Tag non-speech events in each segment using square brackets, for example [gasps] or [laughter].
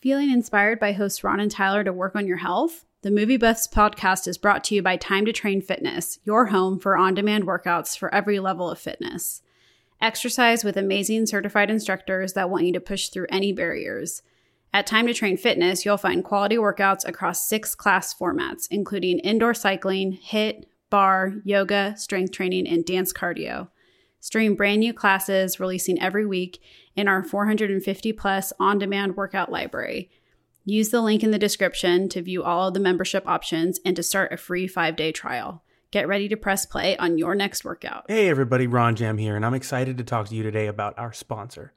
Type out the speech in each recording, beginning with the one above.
Feeling inspired by hosts Ron and Tyler to work on your health? The Movie Buffs podcast is brought to you by Time to Train Fitness, your home for on demand workouts for every level of fitness. Exercise with amazing certified instructors that want you to push through any barriers. At Time to Train Fitness, you'll find quality workouts across six class formats, including indoor cycling, HIIT, barre, yoga, strength training, and dance cardio. Stream brand new classes releasing every week in our 450 plus on demand workout library. Use the link in the description to view all of the membership options and to start a free five day trial. Get ready to press play on your next workout. Hey everybody, Ron Jam here, and I'm excited to talk to you today about our sponsor.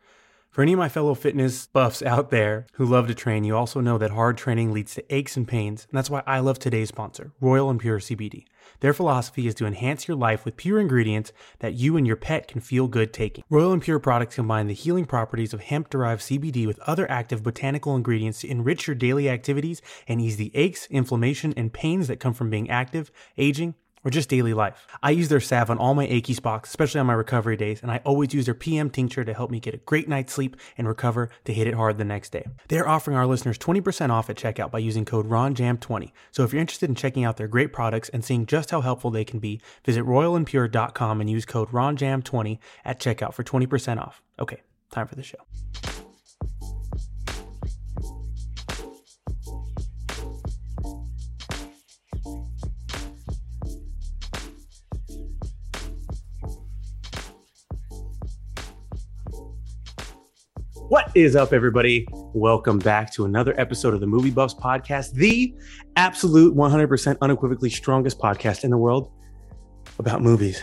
For any of my fellow fitness buffs out there who love to train, you also know that hard training leads to aches and pains, and that's why I love today's sponsor, Royal and Pure CBD. Their philosophy is to enhance your life with pure ingredients that you and your pet can feel good taking. Royal and Pure products combine the healing properties of hemp derived CBD with other active botanical ingredients to enrich your daily activities and ease the aches, inflammation, and pains that come from being active, aging, or just daily life. I use their salve on all my achy spots, especially on my recovery days, and I always use their PM tincture to help me get a great night's sleep and recover to hit it hard the next day. They're offering our listeners 20% off at checkout by using code RONJAM20. So if you're interested in checking out their great products and seeing just how helpful they can be, visit royalandpure.com and use code RONJAM20 at checkout for 20% off. Okay, time for the show. What is up, everybody? Welcome back to another episode of the Movie Buffs Podcast, the absolute 100% unequivocally strongest podcast in the world about movies.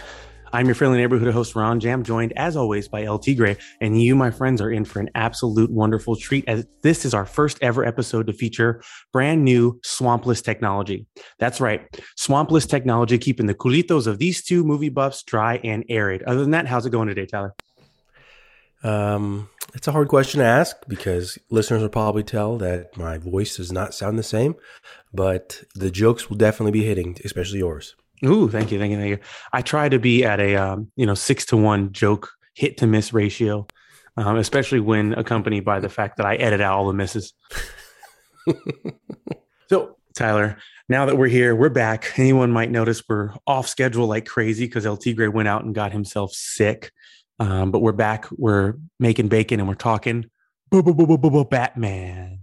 I'm your friendly neighborhood host, Ron Jam, joined as always by LT Gray. And you, my friends, are in for an absolute wonderful treat as this is our first ever episode to feature brand new swampless technology. That's right, swampless technology, keeping the culitos of these two movie buffs dry and arid. Other than that, how's it going today, Tyler? Um, it's a hard question to ask because listeners will probably tell that my voice does not sound the same, but the jokes will definitely be hitting, especially yours. Ooh, thank you, thank you, thank you. I try to be at a um, you know six to one joke hit to miss ratio, um, especially when accompanied by the fact that I edit out all the misses. [laughs] so, Tyler, now that we're here, we're back. Anyone might notice we're off schedule like crazy because LT Gray went out and got himself sick. Um, but we're back. We're making bacon and we're talking Batman.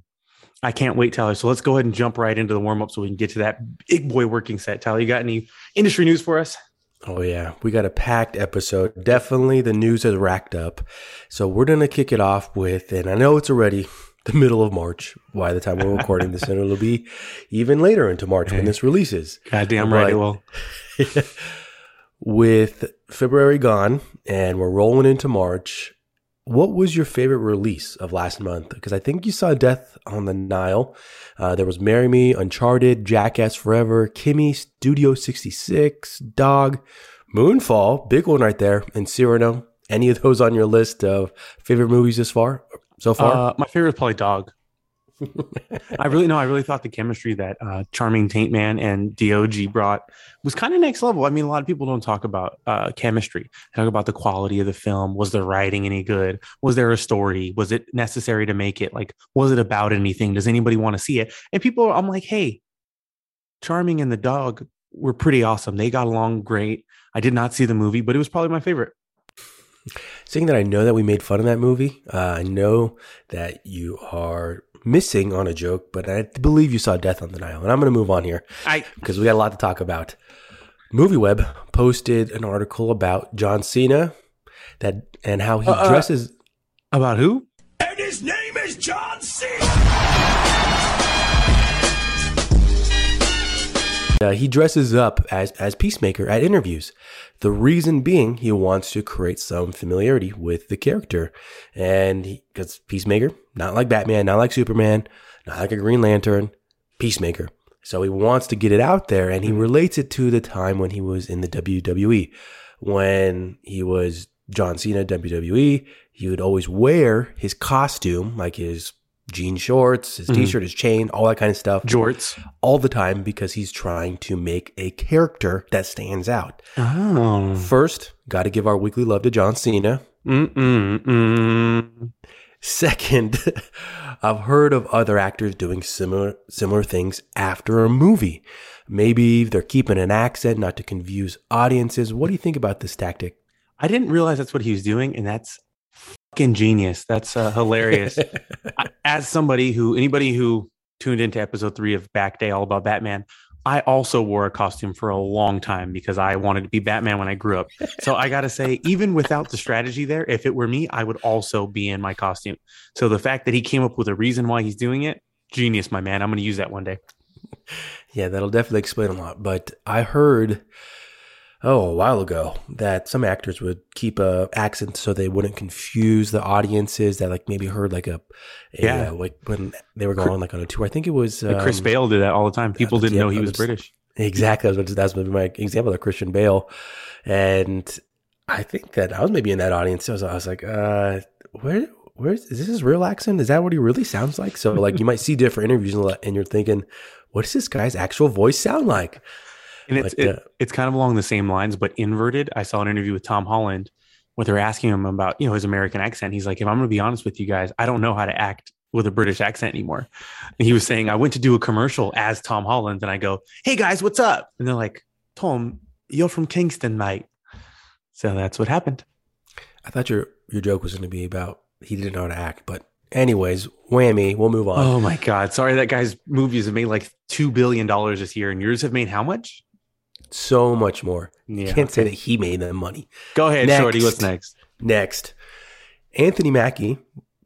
I can't wait, Tyler. So let's go ahead and jump right into the warm up so we can get to that big boy working set. Tyler, you got any industry news for us? Oh, yeah. We got a packed episode. Definitely the news has racked up. So we're going to kick it off with, and I know it's already the middle of March by the time we're recording this, and it'll be even later into March when this releases. Goddamn right, it will. [laughs] with February gone and we're rolling into March, what was your favorite release of last month? Because I think you saw Death on the Nile. Uh, there was Marry Me, Uncharted, Jackass Forever, Kimmy, Studio 66, Dog, Moonfall, big one right there, and Cyrano. Any of those on your list of favorite movies this far? So far, uh, my favorite is probably Dog. [laughs] I really know. I really thought the chemistry that uh, Charming Taint Man and Dog brought was kind of next level. I mean, a lot of people don't talk about uh, chemistry. They talk about the quality of the film. Was the writing any good? Was there a story? Was it necessary to make it? Like, was it about anything? Does anybody want to see it? And people, I'm like, hey, Charming and the dog were pretty awesome. They got along great. I did not see the movie, but it was probably my favorite. Seeing that I know that we made fun of that movie, uh, I know that you are missing on a joke, but I believe you saw Death on the Nile. And I'm going to move on here because we got a lot to talk about. MovieWeb posted an article about John Cena that and how he uh, uh dresses. Uh, about who? And his name is John Cena. Uh, he dresses up as as Peacemaker at interviews. The reason being, he wants to create some familiarity with the character, and because Peacemaker, not like Batman, not like Superman, not like a Green Lantern, Peacemaker. So he wants to get it out there, and he mm-hmm. relates it to the time when he was in the WWE, when he was John Cena WWE. He would always wear his costume, like his jean shorts, his mm-hmm. t-shirt, his chain, all that kind of stuff. Jorts. All the time because he's trying to make a character that stands out. Oh. First, got to give our weekly love to John Cena. Mm-mm-mm. Second, [laughs] I've heard of other actors doing similar similar things after a movie. Maybe they're keeping an accent not to confuse audiences. What do you think about this tactic? I didn't realize that's what he was doing, and that's fucking genius. That's uh, hilarious. [laughs] As somebody who, anybody who tuned into episode three of Back Day, all about Batman, I also wore a costume for a long time because I wanted to be Batman when I grew up. So I got to say, [laughs] even without the strategy there, if it were me, I would also be in my costume. So the fact that he came up with a reason why he's doing it, genius, my man. I'm going to use that one day. Yeah, that'll definitely explain a lot. But I heard, oh, a while ago that some actors would keep a accent so they wouldn't confuse the audiences that like maybe heard like a, a, Yeah. uh, like when they were going like on a tour. I think it was Like Chris um, Bale did that all the time. People didn't yeah, know he was was- British. Exactly. That's that's my example of Christian Bale. And I think that I was maybe in that audience. I was, I was like, uh, where, where's, is this his real accent? Is that what he really sounds like? So like you might see different interviews and you're thinking, what does this guy's actual voice sound like? And it's But, it, uh, it's kind of along the same lines, but inverted. I saw an interview with Tom Holland where they're asking him about you know his American accent. He's like, if I'm going to be honest with you guys, I don't know how to act with a British accent anymore. And he was saying, I went to do a commercial as Tom Holland, and I go, Hey guys, what's up? And they're like, Tom, you're from Kingston, mate. So that's what happened. I thought your, your joke was going to be about he didn't know how to act, but anyways, whammy, we'll move on. Oh my god, sorry that guy's movies have made like two billion dollars this year, and yours have made how much? So much more. Yeah, Can't say that he made them money. Go ahead, Next. Shorty. What's next? Next, Anthony Mackie.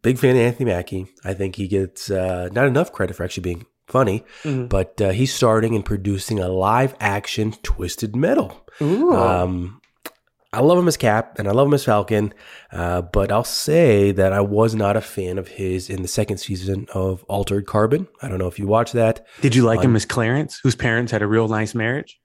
Big fan of Anthony Mackie. I think he gets uh, not enough credit for actually being funny, Mhm. but uh, he's starting and producing a live action Twisted Metal. Ooh. Um, I love him as Cap and I love him as Falcon, uh, but I'll say that I was not a fan of his in the second season of Altered Carbon. I don't know if you watched that. Did you like on- him as Clarence, whose parents had a real nice marriage?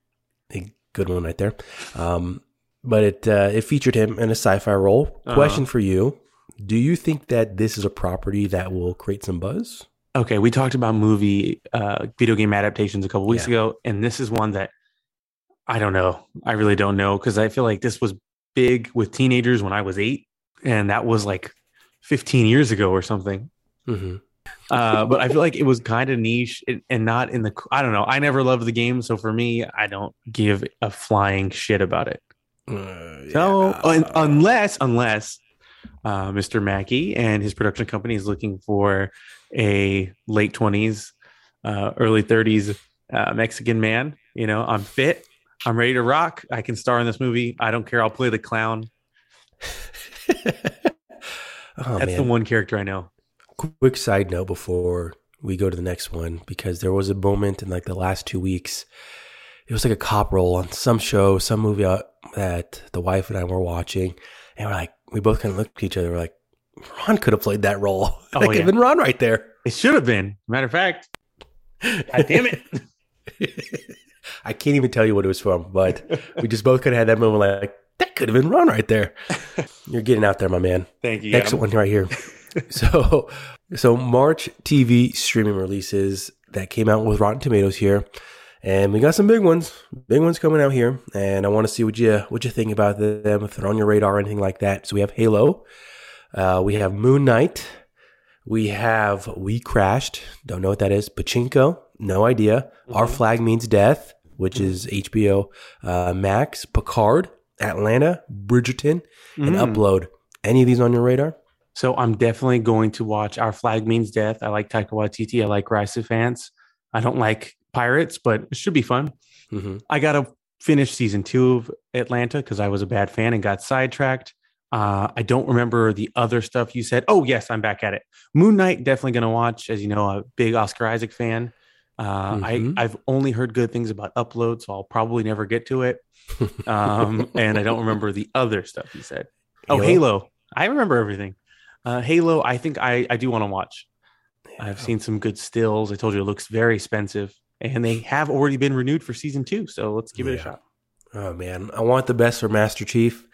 A good one right there. Um, but it uh, it featured him in a sci-fi role. Uh-huh. Question for you: Do you think that this is a property that will create some buzz? Okay, we talked about movie, uh, video game adaptations a couple weeks Yeah. ago, and this is one that I don't know. I really don't know because I feel like this was big with teenagers when I was eight, and that was like 15 years ago or something. Mm-hmm. Uh, but I feel like it was kind of niche and, not in the. I don't know. I never loved the game, so for me, I don't give a flying shit about it. Uh, So un- unless unless uh, Mr. Mackie and his production company is looking for a late twenties, uh, early thirties uh, Mexican man, you know, I'm fit. I'm ready to rock. I can star in this movie. I don't care. I'll play the clown. [laughs] oh That's man! the one character I know. Quick side note before we go to the next one because there was a moment in like the last two weeks it was like a cop role on some show some movie uh, that the wife and i were watching and we're like we both kind of looked at each other we're like ron could have played that role [laughs] Oh, that could yeah. have been ron right there It should have been. Matter of fact, God damn it. [laughs] i can't even tell you what it was from but we just both kind of had that moment like that could have been ron right there [laughs] you're getting out there my man Thank you. Next Adam. one right here. [laughs] so, so March TV streaming releases that came out with Rotten Tomatoes here, and we got some big ones, big ones coming out here, and I want to see what you what you think about them, if they're on your radar or anything like that. So we have Halo, uh, we have Moon Knight, we have We Crashed, don't know what that is. Pachinko, no idea. Our Flag Means Death, which is HBO uh, Max, Picard, Atlanta, Bridgerton, and Mm. Upload. Any of these on your radar? So I'm definitely going to watch Our Flag Means Death. I like Taika Waititi. I like Rise of Fans. I don't like Pirates, but it should be fun. Mm-hmm. I got to finish season two of Atlanta because I was a bad fan and got sidetracked. Uh, I don't remember the other stuff you said. Oh, yes, I'm back at it. Moon Knight, definitely going to watch. As you know, a big Oscar Isaac fan. Uh, Mhm. I, I've only heard good things about Upload, so I'll probably never get to it. Um, [laughs] and I don't remember the other stuff you said. Oh, Halo? Halo. I remember everything. Uh, Halo, I think I, I do want to watch. I've seen some good stills. I told you it looks very expensive, and they have already been renewed for season two. So let's give it a shot. Oh man, I want the best for Master Chief,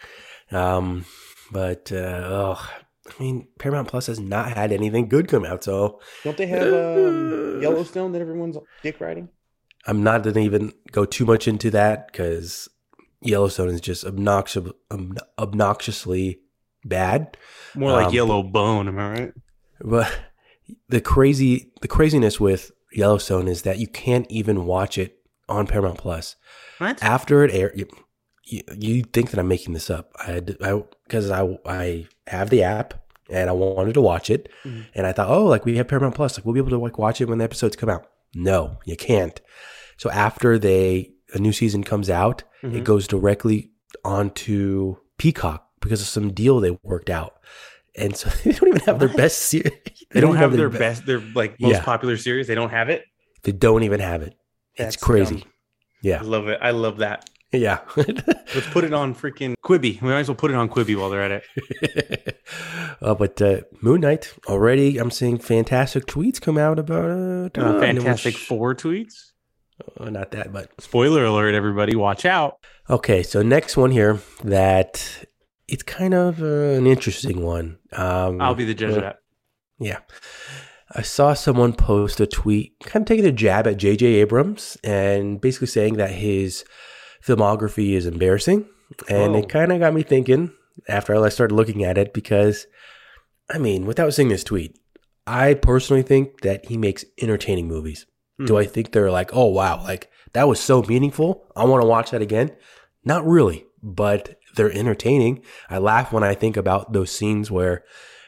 um, but uh, oh, I mean, Paramount Plus has not had anything good come out, so Don't they have um, Yellowstone that everyone's dick riding? I'm not to even go too much into that because Yellowstone is just obnoxious, obnoxiously bad. More like Um, Yellow Bone, am I right? But the crazy the craziness with Yellowstone is that you can't even watch it on Paramount Plus What? after it aired. You, you, you think that I'm making this up? I I because I, I have the app and I wanted to watch it, Mhm. and I thought, oh, like we have Paramount Plus, like we'll be able to like watch it when the episodes come out. No, you can't. So after they a new season comes out, it Mhm. goes directly onto Peacock because of some deal they worked out. And so [laughs] they don't even have their best series. [laughs] They don't have their be- best, their like most Yeah. popular series. They don't have it. They don't even have it. That's it's crazy. dumb. I Yeah. love it. I love that. Yeah. [laughs] Let's put it on freaking Quibi. We might as well put it on Quibi while they're at it. uh, but uh, Moon Knight already, I'm seeing fantastic tweets come out about uh, Uh, uh, Fantastic Four tweets. uh, not that, but Spoiler alert, everybody! Watch out. okay. So next one here that it's kind of uh, an interesting one. Um, I'll be the judge of that. Yeah. I saw someone post a tweet kind of taking a jab at JJ Abrams and basically saying that his filmography is embarrassing. And Whoa. it kind of got me thinking after I started looking at it because, I mean, without seeing this tweet, I personally think that he makes entertaining movies. Do Hmm. I think they're like, oh, wow, like that was so meaningful. I want to watch that again? Not really, but they're entertaining. I laugh when I think about those scenes where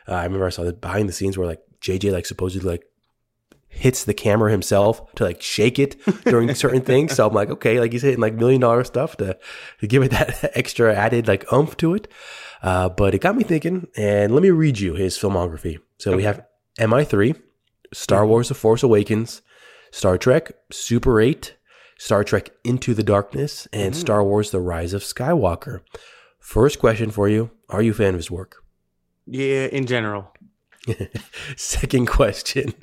uh, I remember I saw the behind the scenes where like JJ like supposedly like hits the camera himself to like shake it [laughs] during certain things. So I'm like, okay, like he's hitting like million dollar stuff to to give it that [laughs] extra added like oomph to it. Uh, but it got me thinking, and let me read you his filmography. So we have MI3, Star Wars: The Force Awakens, Star Trek, Super 8, Star Trek Into the Darkness, and Star Wars: The Rise of Skywalker. First question for you: Are you a fan of his work? Yeah, in general. [laughs] Second question.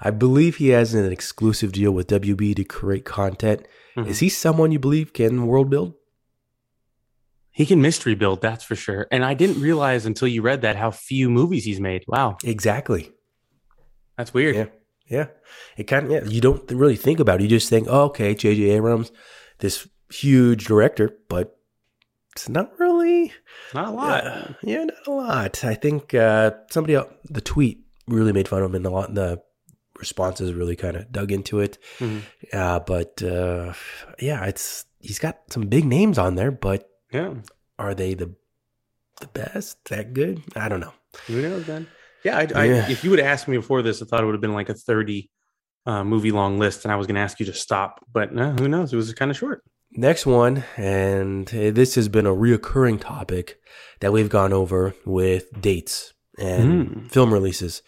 I believe he has an exclusive deal with WB to create content. Mhm. Is he someone you believe can world build? He can mystery build, that's for sure. And I didn't realize until you read that how few movies he's made. Wow, Exactly. that's weird. Yeah. Yeah. It kind of, yeah, you don't really think about it. You just think, oh, okay, J.J. Abrams, this huge director, but it's not really, Not a lot. uh, yeah, not a lot. I think uh, somebody, else, the tweet really made fun of him and a lot, the responses really kind of dug into it. Mhm. Uh, but uh, yeah, it's, he's got some big names on there, but Yeah. are they the the best? That good? I don't know. Who knows, man? Yeah, I, I, Yeah. if you would have asked me before this, I thought it would have been like a 30 uh, movie long list, and I was going to ask you to stop. But no, who knows? It was kind of short. Next one, and uh, this has been a reoccurring topic that we've gone over with dates and Mm. film releases.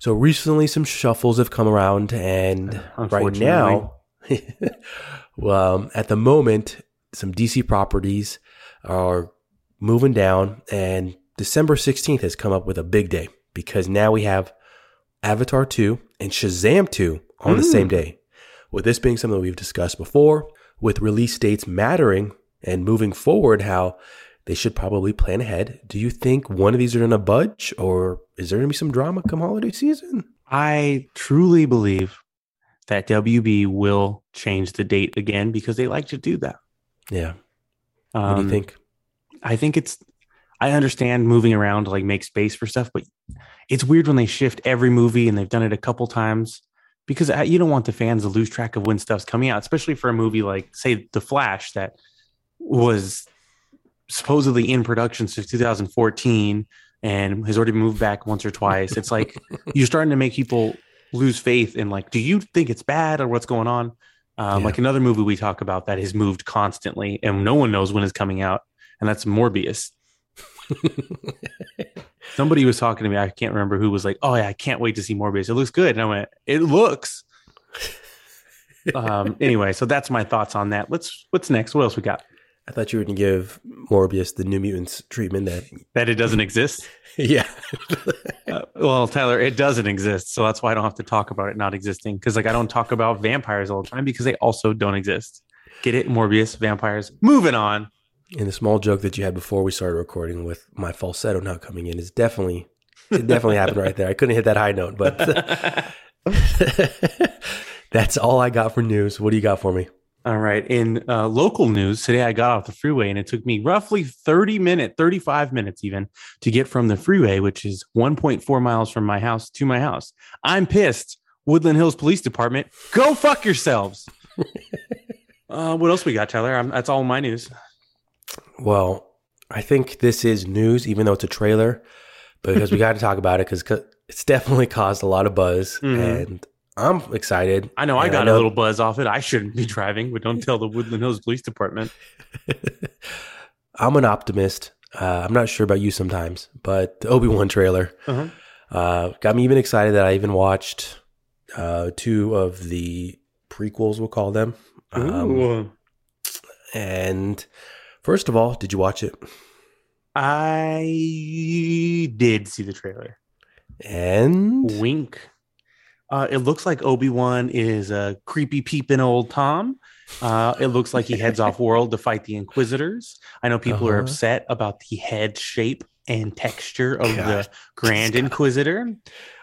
So recently, some shuffles have come around, and right now, well, [laughs] um, at the moment, some DC properties are moving down, and December 16th has come up with a big day because now we have Avatar 2 and Shazam 2 on the Mm. same day. With this being something that we've discussed before, with release dates mattering and moving forward, how they should probably plan ahead. Do you think one of these are going to budge, or is there going to be some drama come holiday season? I truly believe that WB will change the date again because they like to do that. Yeah. Um, What do you think? I think it's. I understand moving around to like make space for stuff, but it's weird when they shift every movie and they've done it a couple times because you don't want the fans to lose track of when stuff's coming out, especially for a movie like, say, The Flash that was supposedly in production since 2014 and has already moved back once or twice. It's like [laughs] you're starting to make people lose faith in like, do you think it's bad or what's going on? Um, Yeah. Like another movie we talk about that has moved constantly and no one knows when it's coming out, and that's Morbius. [laughs] Somebody was talking to me. I can't remember who was like, "Oh yeah, I can't wait to see Morbius. It looks good." And I went, "It looks." [laughs] um. Anyway, so that's my thoughts on that. Let's. What's next? What else we got? I thought you were going to give Morbius the New Mutants treatment that, [laughs] That it doesn't exist. yeah. Uh, well, Tyler, it doesn't exist, so that's why I don't have to talk about it not existing. Because like I don't talk about vampires all the time because they also don't exist. Get it, Morbius, vampires. Moving on. And the small joke that you had before we started recording with my falsetto not coming in is definitely, it definitely happened right there. I couldn't hit that high note, but [laughs] that's all I got for news. What do you got for me? All right. In uh, local news, today I got off the freeway and it took me roughly 30 minutes, 35 minutes even, to get from the freeway, which is 1.4 miles from my house to my house. I'm pissed. Woodland Hills Police Department, go fuck yourselves. [laughs] uh, what else we got, Tyler? I'm, that's all my news. Well, I think this is news, even though it's a trailer, because we [laughs] got to talk about it because it's definitely caused a lot of buzz, Mhm. and I'm excited. I know I got know- a little buzz off it. I shouldn't be driving, but don't tell the Woodland Hills Police Department. [laughs] I'm an optimist. Uh, I'm not sure about you sometimes, but the Obi Wan trailer Uh-huh. uh, got me even excited that I even watched uh, two of the prequels, we'll call them. Um, and first of all, did you watch it? I did see the trailer. And Wink. Uh, it looks like Obi Wan is a creepy peeping old Tom. Uh, it looks like he heads off [laughs] world to fight the Inquisitors. I know people are Uh-huh. upset about the head shape and texture of God. the Grand Inquisitor.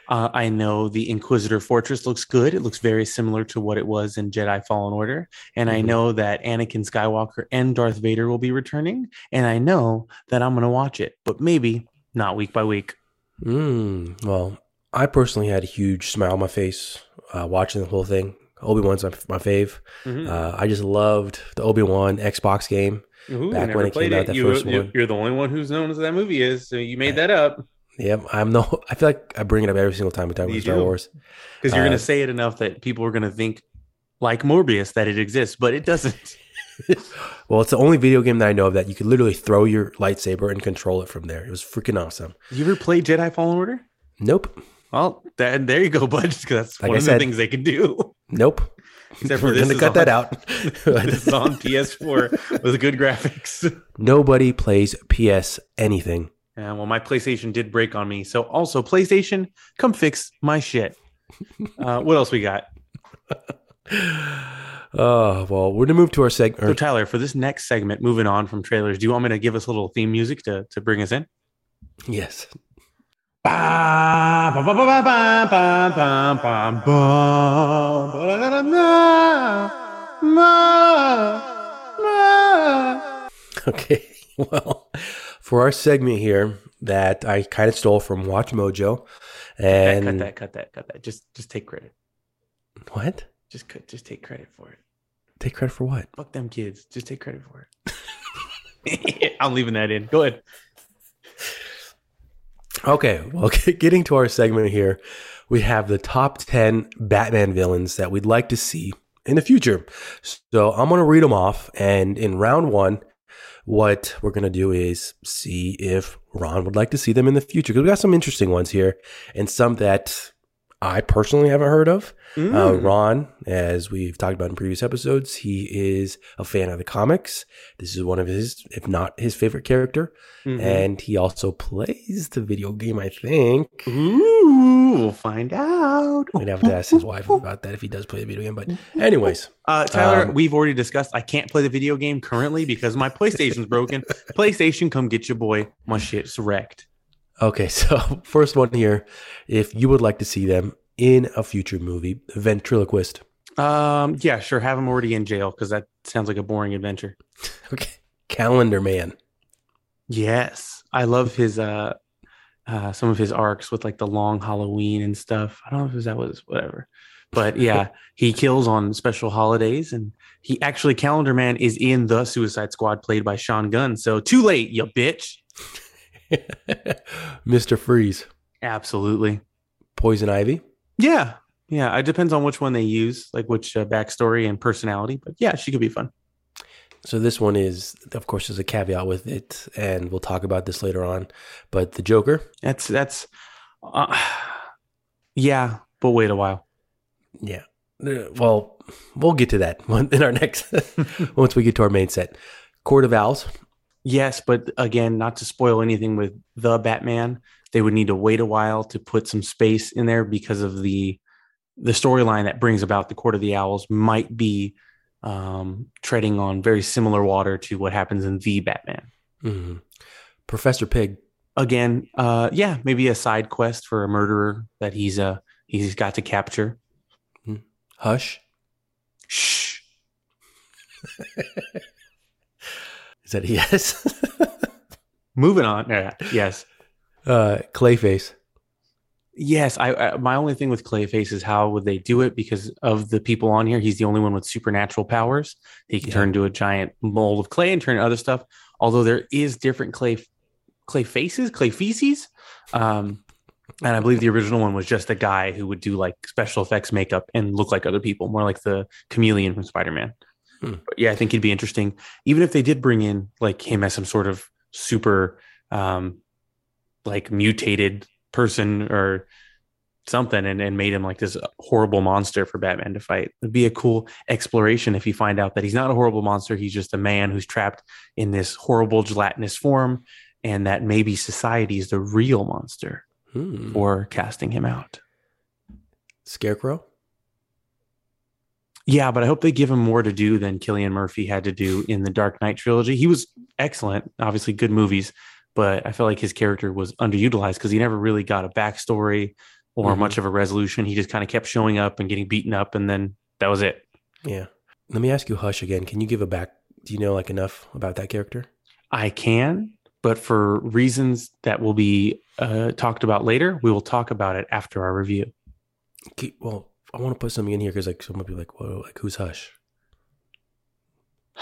Uh, I know the Inquisitor Fortress looks good. It looks very similar to what it was in Jedi Fallen Order. And I Mhm. know that Anakin Skywalker and Darth Vader will be returning. And I know that I'm going to watch it, but maybe not week by week. Mm, well, I personally had a huge smile on my face uh, watching the whole thing. Obi Wan's my, my fave. Mhm. Uh, I just loved the Obi Wan Xbox game. Ooh, back when it came played out, that you, first you- one. You're the only one who's known as that movie is, so you made that up Yep, I'm no. [laughs] I feel like I bring it up every single time we talk You about Star do. Wars. because you're Uh, going to say it enough that people are going to think, like Morbius, that it exists, but it doesn't. [laughs] Well, it's the only video game that I know of that you could literally throw your lightsaber and control it from there. It was freaking awesome. You ever played Jedi Fallen Order? Nope, Well, that, there you go, bud. 'cause that's Like one I of said. the things they can do. nope. Except for We're this gonna cut on- that out. [laughs] this is on PS4 with good graphics. Nobody plays PS anything. Uh, well, my PlayStation did break on me, so also PlayStation, come fix my shit. Uh, what else we got? Oh, well, we're going to move to our segment. So, Tyler, for this next segment, moving on from trailers, do you want me to give us a little theme music to, to bring us in? Yes. Okay. Well, for our segment here that I kind of stole from Watch Mojo, and cut that, cut that, cut that. Just, just take credit. what? Just, cut, just take credit for it. Take credit for what? Fuck them kids. Just take credit for it. [laughs] [laughs] I'm leaving that in. Go ahead. Okay, well, [laughs] getting to our segment here, we have the top 10 Batman villains that we'd like to see in the future. So I'm going to read them off. And in round one, what we're going to do is see if Ron would like to see them in the future. Because we got some interesting ones here and some that I personally haven't heard of. Uh, Mm. Ron, as we've talked about in previous episodes, he is a fan of the comics. This is one of his, if not his favorite character. Mhm. And he also plays the video game, I think. Ooh, we'll find out. We'd have to ask his wife about that if he does play the video game. But, anyways, [laughs] Uh, Tyler, Um, we've already discussed. I can't play the video game currently because my [laughs] PlayStation's broken. PlayStation, come get your boy. My shit's wrecked. Okay. [laughs] So, first one here if you would like to see them in a future movie, Ventriloquist. Um, yeah, sure. Have him already in jail because that sounds like a boring adventure. [laughs] Okay. Calendar Man. Yes, I love his uh, uh, some of his arcs with like the long Halloween and stuff. I don't know if that was whatever, but [laughs] yeah, he kills on special holidays, and he actually Calendar Man is in the Suicide Squad, played by Sean Gunn. So too late, you bitch. [laughs] Mr. Freeze. Absolutely. Poison Ivy. Yeah, yeah. It depends on which one they use, like which uh, backstory and personality. But yeah, she could be fun. So, this one is, of course, there's a caveat with it. And we'll talk about this later on. But the Joker. That's that's, uh, [sighs] yeah. But wait a while. Yeah. Uh, Well, we'll get to that [laughs] in our next, [laughs] once we get to our main set. Court of Owls. Yes, but again, not to spoil anything with the Batman, they would need to wait a while to put some space in there because of the the storyline that brings about the Court of the Owls might be um, treading on very similar water to what happens in the Batman. Mhm. Professor Pig. Again, uh, yeah, maybe a side quest for a murderer that he's uh he's got to capture. Hush. Shh. [laughs] Is that a yes? [laughs] Moving on. Yeah, yes. uh, Clayface. Yes, I, I my only thing with Clayface is how would they do it because of the people on here. He's the only one with supernatural powers. He can Yeah. turn into a giant mold of clay and turn into other stuff. Although there is different clay clay faces, clay feces. Um, and I believe the original one was just a guy who would do like special effects makeup and look like other people, more like the chameleon from Spider Man. Hmm. But yeah, I think it'd be interesting, even if they did bring in like him as some sort of super, um, like mutated person or something and, and made him like this horrible monster for Batman to fight. It'd be a cool exploration if you find out that he's not a horrible monster. He's just a man who's trapped in this horrible gelatinous form and that maybe society is the real monster Hmm. for casting him out. Scarecrow. Yeah, but I hope they give him more to do than Cillian Murphy had to do in the Dark Knight trilogy. He was excellent, obviously good movies, but I felt like his character was underutilized because he never really got a backstory or Mhm. much of a resolution. He just kind of kept showing up and getting beaten up, and then that was it. Yeah. Let me ask you, Hush, again. Can you give a back? Do you know like enough about that character? I can, but for reasons that will be uh, talked about later, we will talk about it after our review. Keep, well, I want to put something in here because like some be like, whoa, like who's Hush? [sighs]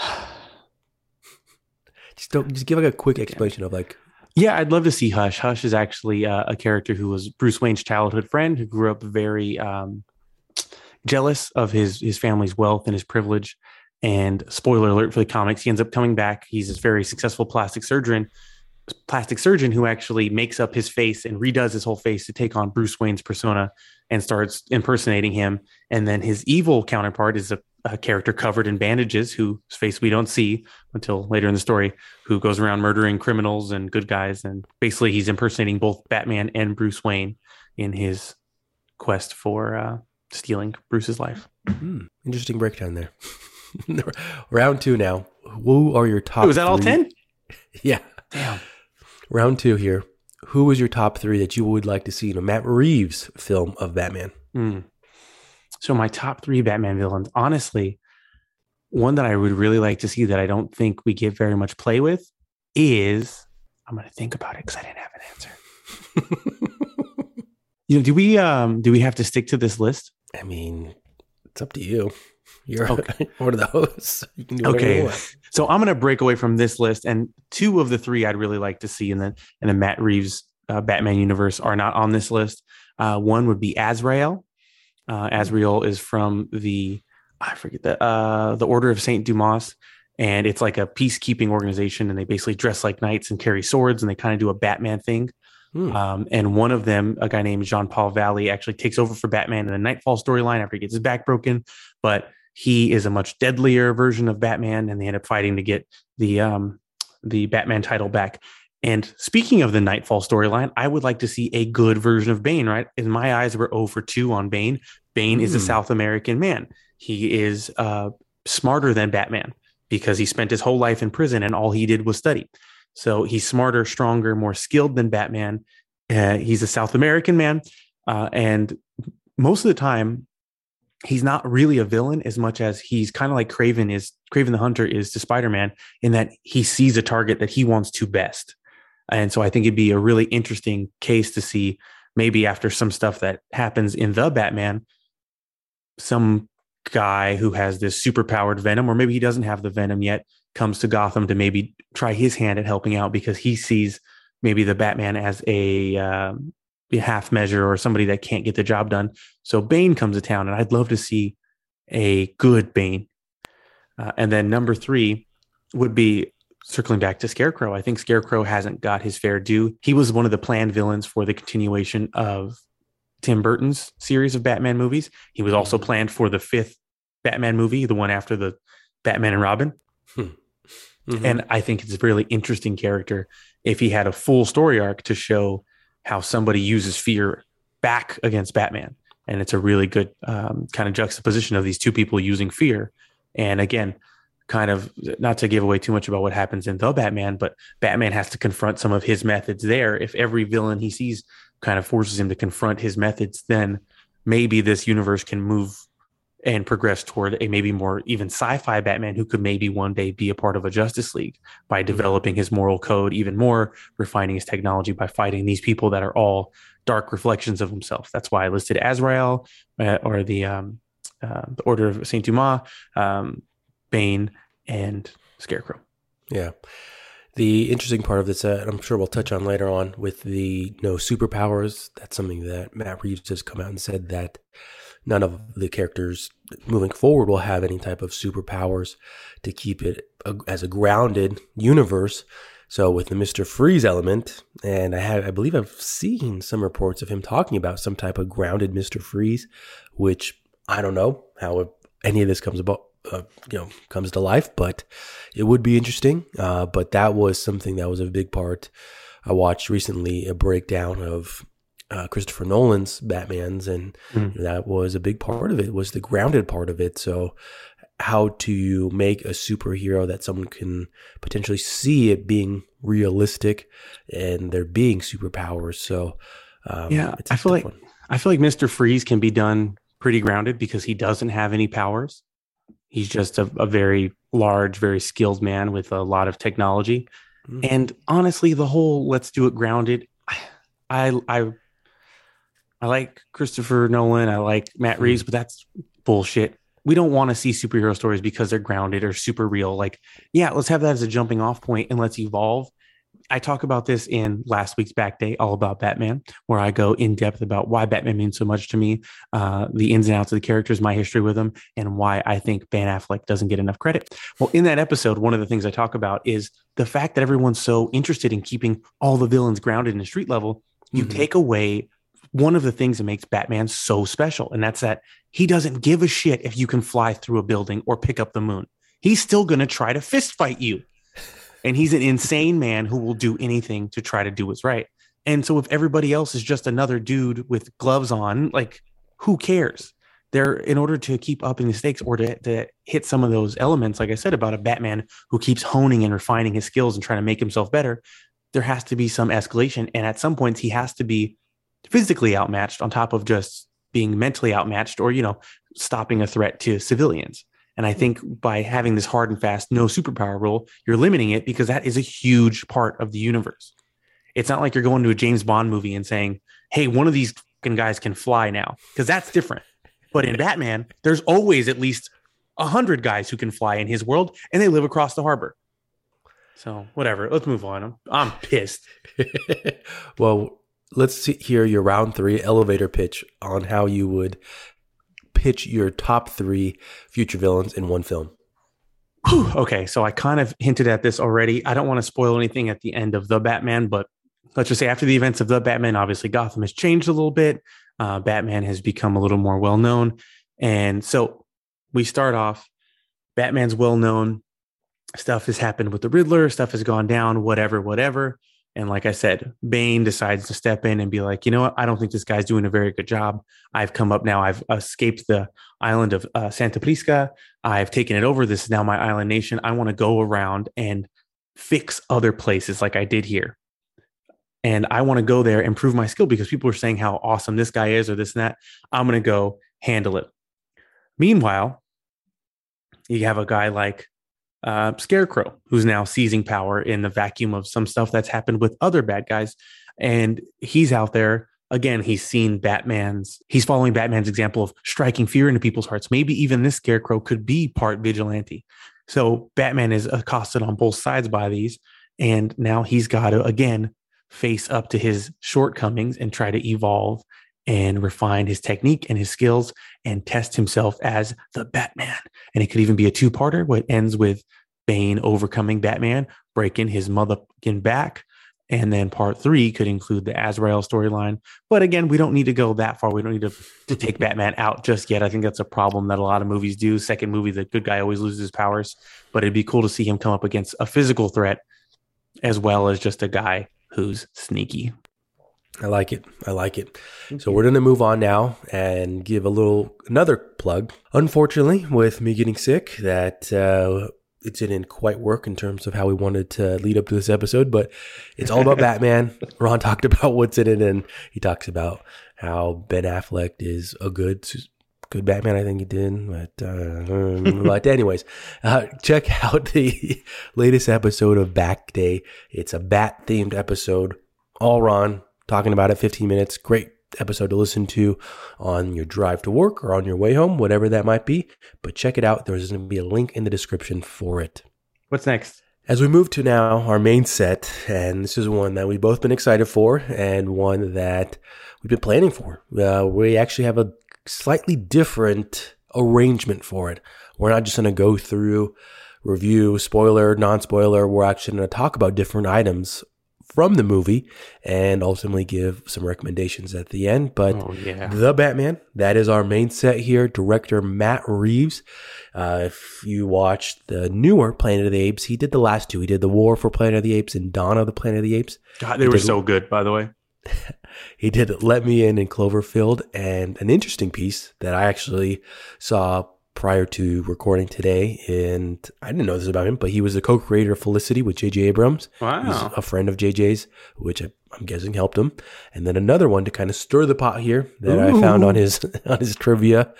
Just don't just give like a quick explanation of like Yeah, I'd love to see Hush. Hush is actually uh, a character who was Bruce Wayne's childhood friend who grew up very um, jealous of his his family's wealth and his privilege. And spoiler alert for the comics, he ends up coming back. He's this very successful plastic surgeon, plastic surgeon who actually makes up his face and redoes his whole face to take on Bruce Wayne's persona and starts impersonating him. And then his evil counterpart is a, a character covered in bandages whose face we don't see until later in the story who goes around murdering criminals and good guys. And basically, he's impersonating both Batman and Bruce Wayne in his quest for uh, stealing Bruce's life. hmm, interesting breakdown there. [laughs] Round two now. Who are your top? Was that all 10? [laughs] Yeah. Damn. Round two here. Who was your top three that you would like to see in a Matt Reeves film of Batman? Mm. So, my top three Batman villains, honestly, one that I would really like to see that I don't think we get very much play with is I'm going to think about it because I didn't have an answer. [laughs] You know, do we um do we have to stick to this list? I mean, it's up to you. You're Okay. [laughs] one of those. You can do Okay. So I'm going to break away from this list, and two of the three I'd really like to see in the in the Matt Reeves uh, Batman universe are not on this list. Uh, one would be Azrael. Uh, Azrael is from the I forget the uh, the Order of Saint Dumas, and it's like a peacekeeping organization, and they basically dress like knights and carry swords, and they kind of do a Batman thing. Hmm. Um, and one of them, a guy named Jean Paul Valley, actually takes over for Batman in the Knightfall storyline after he gets his back broken. But he is a much deadlier version of Batman, and they end up fighting to get the um, the Batman title back. And speaking of the Knightfall storyline, I would like to see a good version of Bane. Right in my eyes, we're over two on Bane. Bane is a Hmm. South American man. He is uh, smarter than Batman because he spent his whole life in prison and all he did was study. So he's smarter, stronger, more skilled than Batman. Uh, he's a South American man. Uh, and most of the time, he's not really a villain as much as he's kind of like Kraven is Kraven the Hunter is to Spider-Man in that he sees a target that he wants to best. And so I think it'd be a really interesting case to see maybe after some stuff that happens in the Batman, some guy who has this super powered venom, or maybe he doesn't have the venom yet, comes to Gotham to maybe try his hand at helping out because he sees maybe the Batman as a, um, a half measure or somebody that can't get the job done. So Bane comes to town, and I'd love to see a good Bane. Uh, and then number three would be circling back to Scarecrow. I think Scarecrow hasn't got his fair due. He was one of the planned villains for the continuation of Tim Burton's series of Batman movies. He was also planned for the fifth Batman movie, the one after the Batman and Robin. Mhm. And I think it's a really interesting character if he had a full story arc to show how somebody uses fear back against Batman. And it's a really good um, kind of juxtaposition of these two people using fear. And again, kind of not to give away too much about what happens in the Batman, but Batman has to confront some of his methods there. If every villain he sees kind of forces him to confront his methods, then maybe this universe can move and progress toward a maybe more even sci-fi Batman who could maybe one day be a part of a Justice League by developing his moral code even more, refining his technology by fighting these people that are all dark reflections of himself. That's why I listed Azrael uh, or the um, uh, the Order of Saint Dumas, um, Bane, and Scarecrow. Yeah. The interesting part of this, uh, I'm sure we'll touch on later on with the no superpowers. That's something that Matt Reeves has come out and said that none of the characters moving forward will have any type of superpowers to keep it a, as a grounded universe. So with the Mister Freeze element, and I have, I believe I've seen some reports of him talking about some type of grounded Mister Freeze, which I don't know how any of this comes about, uh, you know, comes to life, but it would be interesting. Uh, but that was something that was a big part. I watched recently a breakdown of uh, Christopher Nolan's Batman's, and mm. that was a big part of it. Was the grounded part of it. So, how to make a superhero that someone can potentially see it being realistic, and there being superpowers. So, um, yeah, I feel like one. I feel like Mister Freeze can be done pretty grounded because he doesn't have any powers. He's just a, a very large, very skilled man with a lot of technology. Mm. And honestly, the whole let's do it grounded. [sighs] I I I like Christopher Nolan. I like Matt Reeves, hmm. but that's bullshit. We don't want to see superhero stories because they're grounded or super real. Like, yeah, let's have that as a jumping off point and let's evolve. I talk about this in last week's back day, all about Batman, where I go in depth about why Batman means so much to me, uh, the ins and outs of the characters, my history with them, and why I think Ben Affleck doesn't get enough credit. Well, in that episode, one of the things I talk about is the fact that everyone's so interested in keeping all the villains grounded in a street level. You mm-hmm. take away one of the things that makes Batman so special, and that's that he doesn't give a shit if you can fly through a building or pick up the moon. He's still going to try to fist fight you. And he's an insane man who will do anything to try to do what's right. And so if everybody else is just another dude with gloves on, like who cares? They're in order to keep upping the stakes or to, to hit some of those elements, like I said about a Batman who keeps honing and refining his skills and trying to make himself better, there has to be some escalation. And at some points, he has to be physically outmatched on top of just being mentally outmatched or, you know, stopping a threat to civilians. And I mm-hmm. think by having this hard and fast no superpower rule, you're limiting it because that is a huge part of the universe. It's not like you're going to a James Bond movie and saying, hey, one of these guys can fly now, because that's different. But in Batman, there's always at least a hundred guys who can fly in his world, and they live across the harbor. So whatever, let's move on. I'm, I'm pissed. [laughs] well, let's see, hear your round three elevator pitch on how you would pitch your top three future villains in one film. okay, so I kind of hinted at this already. I don't want to spoil anything at the end of the Batman, but let's just say after the events of the Batman, obviously Gotham has changed a little bit. Uh, Batman has become a little more well known, and so we start off. Batman's well known. Stuff has happened with the Riddler. Stuff has gone down. Whatever, whatever. And like I said, Bane decides to step in and be like, you know what? I don't think this guy's doing a very good job. I've come up now. I've escaped the island of uh, Santa Prisca. I've taken it over. This is now my island nation. I want to go around and fix other places like I did here. And I want to go there and prove my skill because people are saying how awesome this guy is or this and that. I'm going to go handle it. Meanwhile, you have a guy like uh, Scarecrow, who's now seizing power in the vacuum of some stuff that's happened with other bad guys. And he's out there. Again, he's seen Batman's, he's following Batman's example of striking fear into people's hearts. Maybe even this Scarecrow could be part vigilante. So Batman is accosted on both sides by these. And now he's got to, again, face up to his shortcomings and try to evolve and refine his technique and his skills and test himself as the Batman. And it could even be a two parter, what ends with Bane overcoming Batman, breaking his motherfucking back. And then part three could include the Azrael storyline. But again, we don't need to go that far. We don't need to, to take Batman out just yet. I think that's a problem that a lot of movies do. Second movie, the good guy always loses his powers. But it'd be cool to see him come up against a physical threat as well as just a guy who's sneaky. I like it. I like it. So we're going to move on now and give a little another plug. Unfortunately, with me getting sick, that uh, it didn't quite work in terms of how we wanted to lead up to this episode. But it's all about [laughs] Batman. Ron talked about what's in it, and he talks about how Ben Affleck is a good good Batman I think he did. But, uh, [laughs] but anyways, uh, check out the [laughs] latest episode of Back Day. It's a bat themed episode. All Ron talking about it, 15 minutes. Great episode to listen to on your drive to work or on your way home, whatever that might be. But check it out. There's going to be a link in the description for it. What's next? As we move to now our main set, and this is one that we've both been excited for and one that we've been planning for. Uh, we actually have a slightly different arrangement for it. We're not just going to go through review, spoiler, non spoiler. We're actually going to talk about different items from the movie and ultimately give some recommendations at the end. But Oh, yeah. The Batman, that is our main set here. Director Matt Reeves. Uh, if you watched the newer Planet of the Apes, he did the last two. He did The War for Planet of the Apes and Dawn of the Planet of the Apes. God, they were so good, by the way. [laughs] He did Let Me In in Cloverfield and an interesting piece that I actually saw prior to recording today. And I didn't know this about him, but he was the co-creator of Felicity with J.J. Abrams. Wow. He's a friend of JJ's, which I, I'm guessing helped him. And then another one to kind of stir the pot here that I found on his [laughs] on his trivia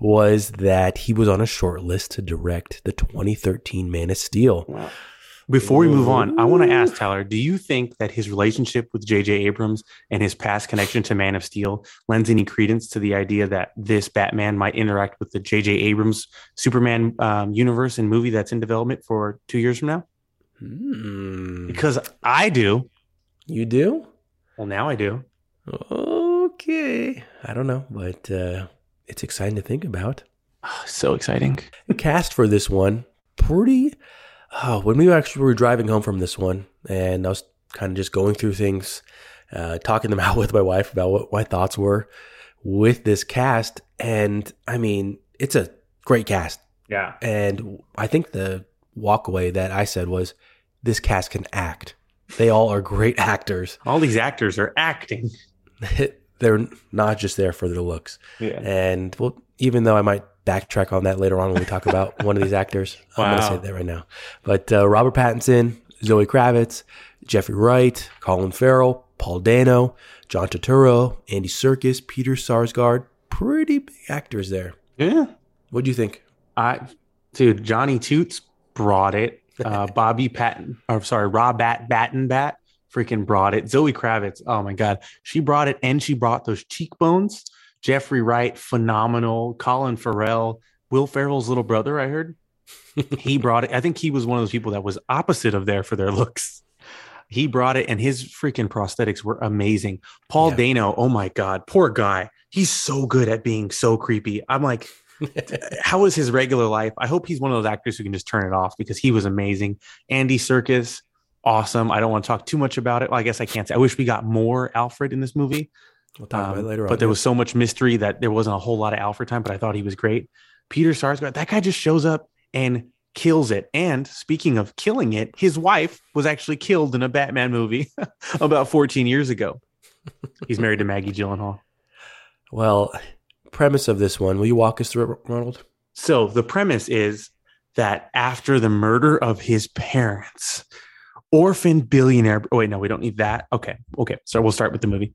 was that he was on a short list to direct the 2013 Man of Steel. Before we move on, I want to ask Tyler, do you think that his relationship with J.J. Abrams and his past connection to Man of Steel lends any credence to the idea that this Batman might interact with the J.J. Abrams Superman um, universe and movie that's in development for two years from now? Hmm. Because I do. You do? Well, now I do. Okay. I don't know, but uh, it's exciting to think about. Oh, [sighs] so exciting. The cast for this one, pretty. Oh, when we actually were driving home from this one, and I was kind of just going through things, uh, talking them [laughs] out with my wife about what my thoughts were with this cast, and I mean, it's a great cast. Yeah. And I think the walkaway that I said was, this cast can act. They all are great [laughs] actors. All these actors are acting. [laughs] They're not just there for their looks. Yeah. And well, even though I might backtrack on that later on when we talk about [laughs] one of these actors, I'm going to say that right now. But uh, Robert Pattinson, Zoe Kravitz, Jeffrey Wright, Colin Farrell, Paul Dano, John Turturro, Andy Serkis, Peter Sarsgaard, pretty big actors there. Yeah. What do you think? I, dude, Johnny Toots brought it. [laughs] Uh, Bobby Patton, or sorry, Rob Bat Batten Bat freaking brought it. Zoe Kravitz, oh my god, she brought it, and she brought those cheekbones. Jeffrey Wright, phenomenal. Colin Farrell, Will Ferrell's little brother, I heard [laughs] he brought it. I think he was one of those people that was opposite of there for their looks. He brought it, and his freaking prosthetics were amazing. Paul Yeah. Dano, oh my god, poor guy. He's so good at being so creepy. I'm like, [laughs] how was his regular life? I hope he's one of those actors who can just turn it off because he was amazing. Andy Serkis, awesome. I don't want to talk too much about it. Well, I guess I can't say. I wish we got more Alfred in this movie. We'll talk about Um, it later on. But there yeah. was so much mystery that there wasn't a whole lot of Alfred time, but I thought he was great. Peter Sarsgaard, that guy just shows up and kills it. And speaking of killing it, his wife was actually killed in a Batman movie [laughs] about 14 years ago. He's married to Maggie Gyllenhaal. Well, premise of this one, will you walk us through it, Ronald? So the premise is that after the murder of his parents, orphan billionaire. Oh, wait, no, we don't need that. Okay. Okay. So we'll start with the movie.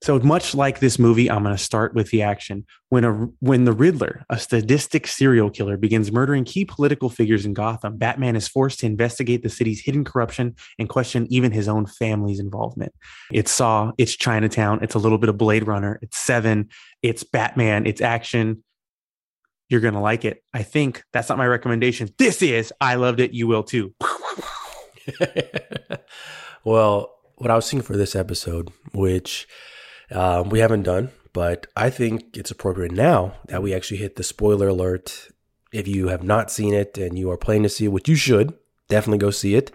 So much like this movie, I'm going to start with the action. When a when the Riddler, a sadistic serial killer, begins murdering key political figures in Gotham, Batman is forced to investigate the city's hidden corruption and question even his own family's involvement. It's Saw, it's Chinatown, it's a little bit of Blade Runner, it's Seven, it's Batman, it's action. You're going to like it. I think that's not my recommendation. This is. I loved it. You will too. [laughs] [laughs] well, what I was thinking for this episode, which um, we haven't done, but I think it's appropriate now that we actually hit the spoiler alert. If you have not seen it and you are planning to see it, which you should, definitely go see it.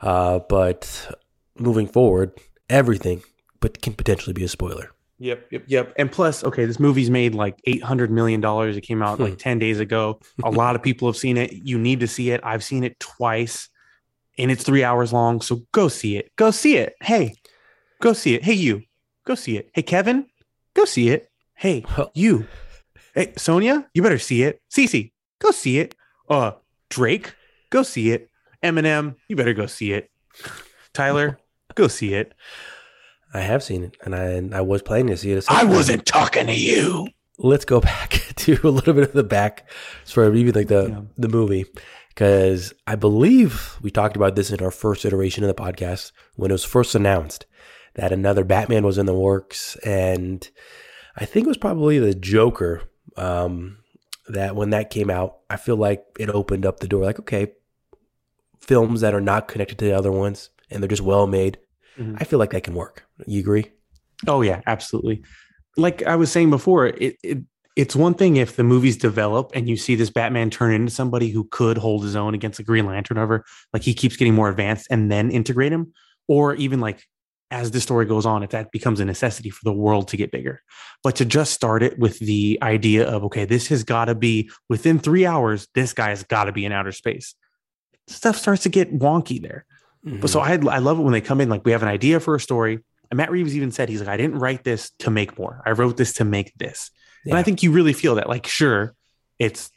Uh, but moving forward, everything but can potentially be a spoiler. Yep, yep, yep. And plus, okay, this movie's made like eight hundred million dollars. It came out like ten days ago. A [laughs] lot of people have seen it. You need to see it. I've seen it twice, and it's three hours long. So go see it. Go see it. Hey, go see it. Hey, you, go see it. Hey, Kevin, go see it. Hey, you. Hey, Sonia, you better see it. Cece, go see it. Uh, Drake, go see it. Eminem, you better go see it. Tyler, go see it. I have seen it, and I and I was planning to see it. I wasn't talking to you. let's go back to a little bit of the back for even like the Yeah. the movie because I believe we talked about this in our first iteration of the podcast when it was first announced that another Batman was in the works, and I think it was probably the Joker. Um, that when that came out, I feel like it opened up the door. Like, okay, films that are not connected to the other ones and they're just well made. Mhm. I feel like that can work. You agree? Oh yeah, absolutely. Like I was saying before, it, it it's one thing if the movies develop and you see this Batman turn into somebody who could hold his own against a Green Lantern over, like he keeps getting more advanced and then integrate him, or even like as the story goes on, if that becomes a necessity for the world to get bigger. But to just start it with the idea of okay, this has got to be within three hours, this guy has got to be in outer space. Stuff starts to get wonky there. But so I I love it when they come in like we have an idea for a story. And Matt Reeves even said he's like I didn't write this to make more. I wrote this to make this. And I think you really feel that like sure it's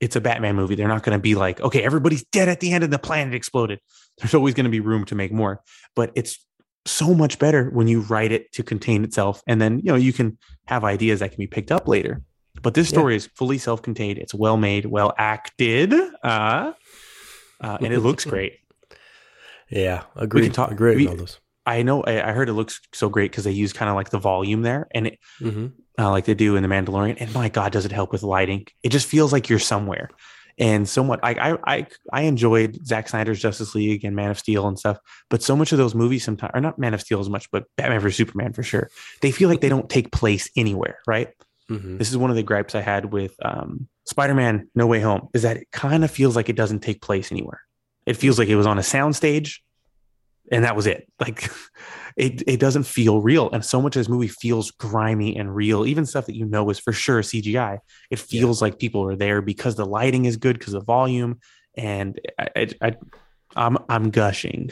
it's a Batman movie. They're not going to be like okay everybody's dead at the end and the planet exploded. There's always going to be room to make more. But it's so much better when you write it to contain itself and then you know you can have ideas that can be picked up later. But this Yeah. story is fully self-contained. It's well made, well acted, uh, uh, and it looks [laughs] great. yeah, agree. talk- agree on all those. I know I, I heard it looks so great because they use kind of like the volume there and it hmm uh, like they do in the Mandalorian. And my God, does it help with lighting? It just feels like you're somewhere. And so much I I I, I enjoyed Zack Snyder's Justice League and Man of Steel and stuff, but so much of those movies sometimes are not Man of Steel as much, but Batman vs Superman for sure. They feel like they don't take place anywhere, right? hmm This is one of the gripes I had with um, Spider-Man: No Way Home is that it kind of feels like it doesn't take place anywhere. It feels like it was on a soundstage, and that was it. Like it, it doesn't feel real, and so much of this movie feels grimy and real. Even stuff that you know is for sure CGI. It feels like people are there because the lighting is good, because the volume, and I, I, I, I'm I'm gushing.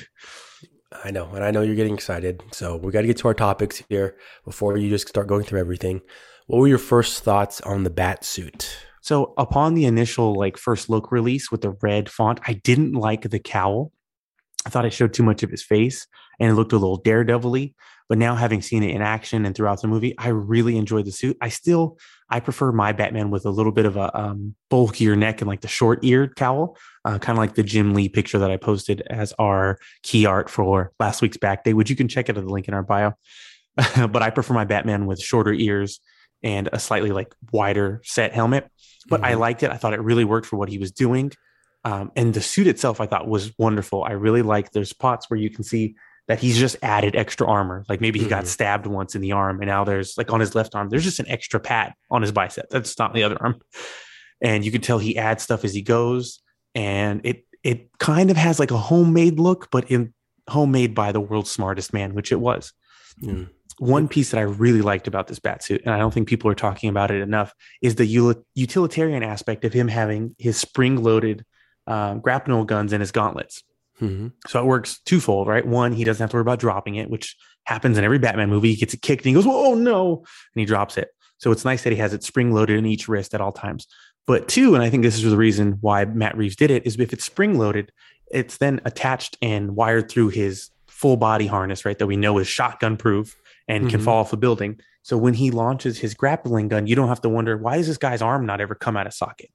I know, and I know you're getting excited. So we got to get to our topics here before you just start going through everything. What were your first thoughts on the bat suit? So upon the initial like first look release with the red font, I didn't like the cowl. I thought it showed too much of his face and it looked a little daredevil-y. But now having seen it in action and throughout the movie, I really enjoyed the suit. I still I prefer my Batman with a little bit of a um, bulkier neck and like the short-eared cowl, uh, kind of like the Jim Lee picture that I posted as our key art for last week's back day, which you can check out at the link in our bio. [laughs] but I prefer my Batman with shorter ears and a slightly like wider set helmet but I Mhm. liked it. I thought it really worked for what he was doing. Um, and the suit itself, I thought was wonderful. I really like there's spots where you can see that he's just added extra armor. Like maybe he got Mhm. stabbed once in the arm, and now there's like on his left arm, there's just an extra pad on his bicep. That's not the other arm. [laughs] And you can tell he adds stuff as he goes. And it it kind of has like a homemade look, but in homemade by the world's smartest man, which it was Mm. one piece that I really liked about this bat suit, and I don't think people are talking about it enough, is the utilitarian aspect of him having his spring-loaded um, grapnel guns in his gauntlets. Mhm. So it works twofold, right? One, he doesn't have to worry about dropping it, which happens in every Batman movie. He gets it kicked and he goes, "Oh no!" and he drops it. So it's nice that he has it spring-loaded in each wrist at all times. But two, and I think this is the reason why Matt Reeves did it, is if it's spring-loaded, it's then attached and wired through his full body harness, right? That we know is shotgun proof and can Mhm. fall off a building. So when he launches his grappling gun, you don't have to wonder why does this guy's arm not ever come out of socket?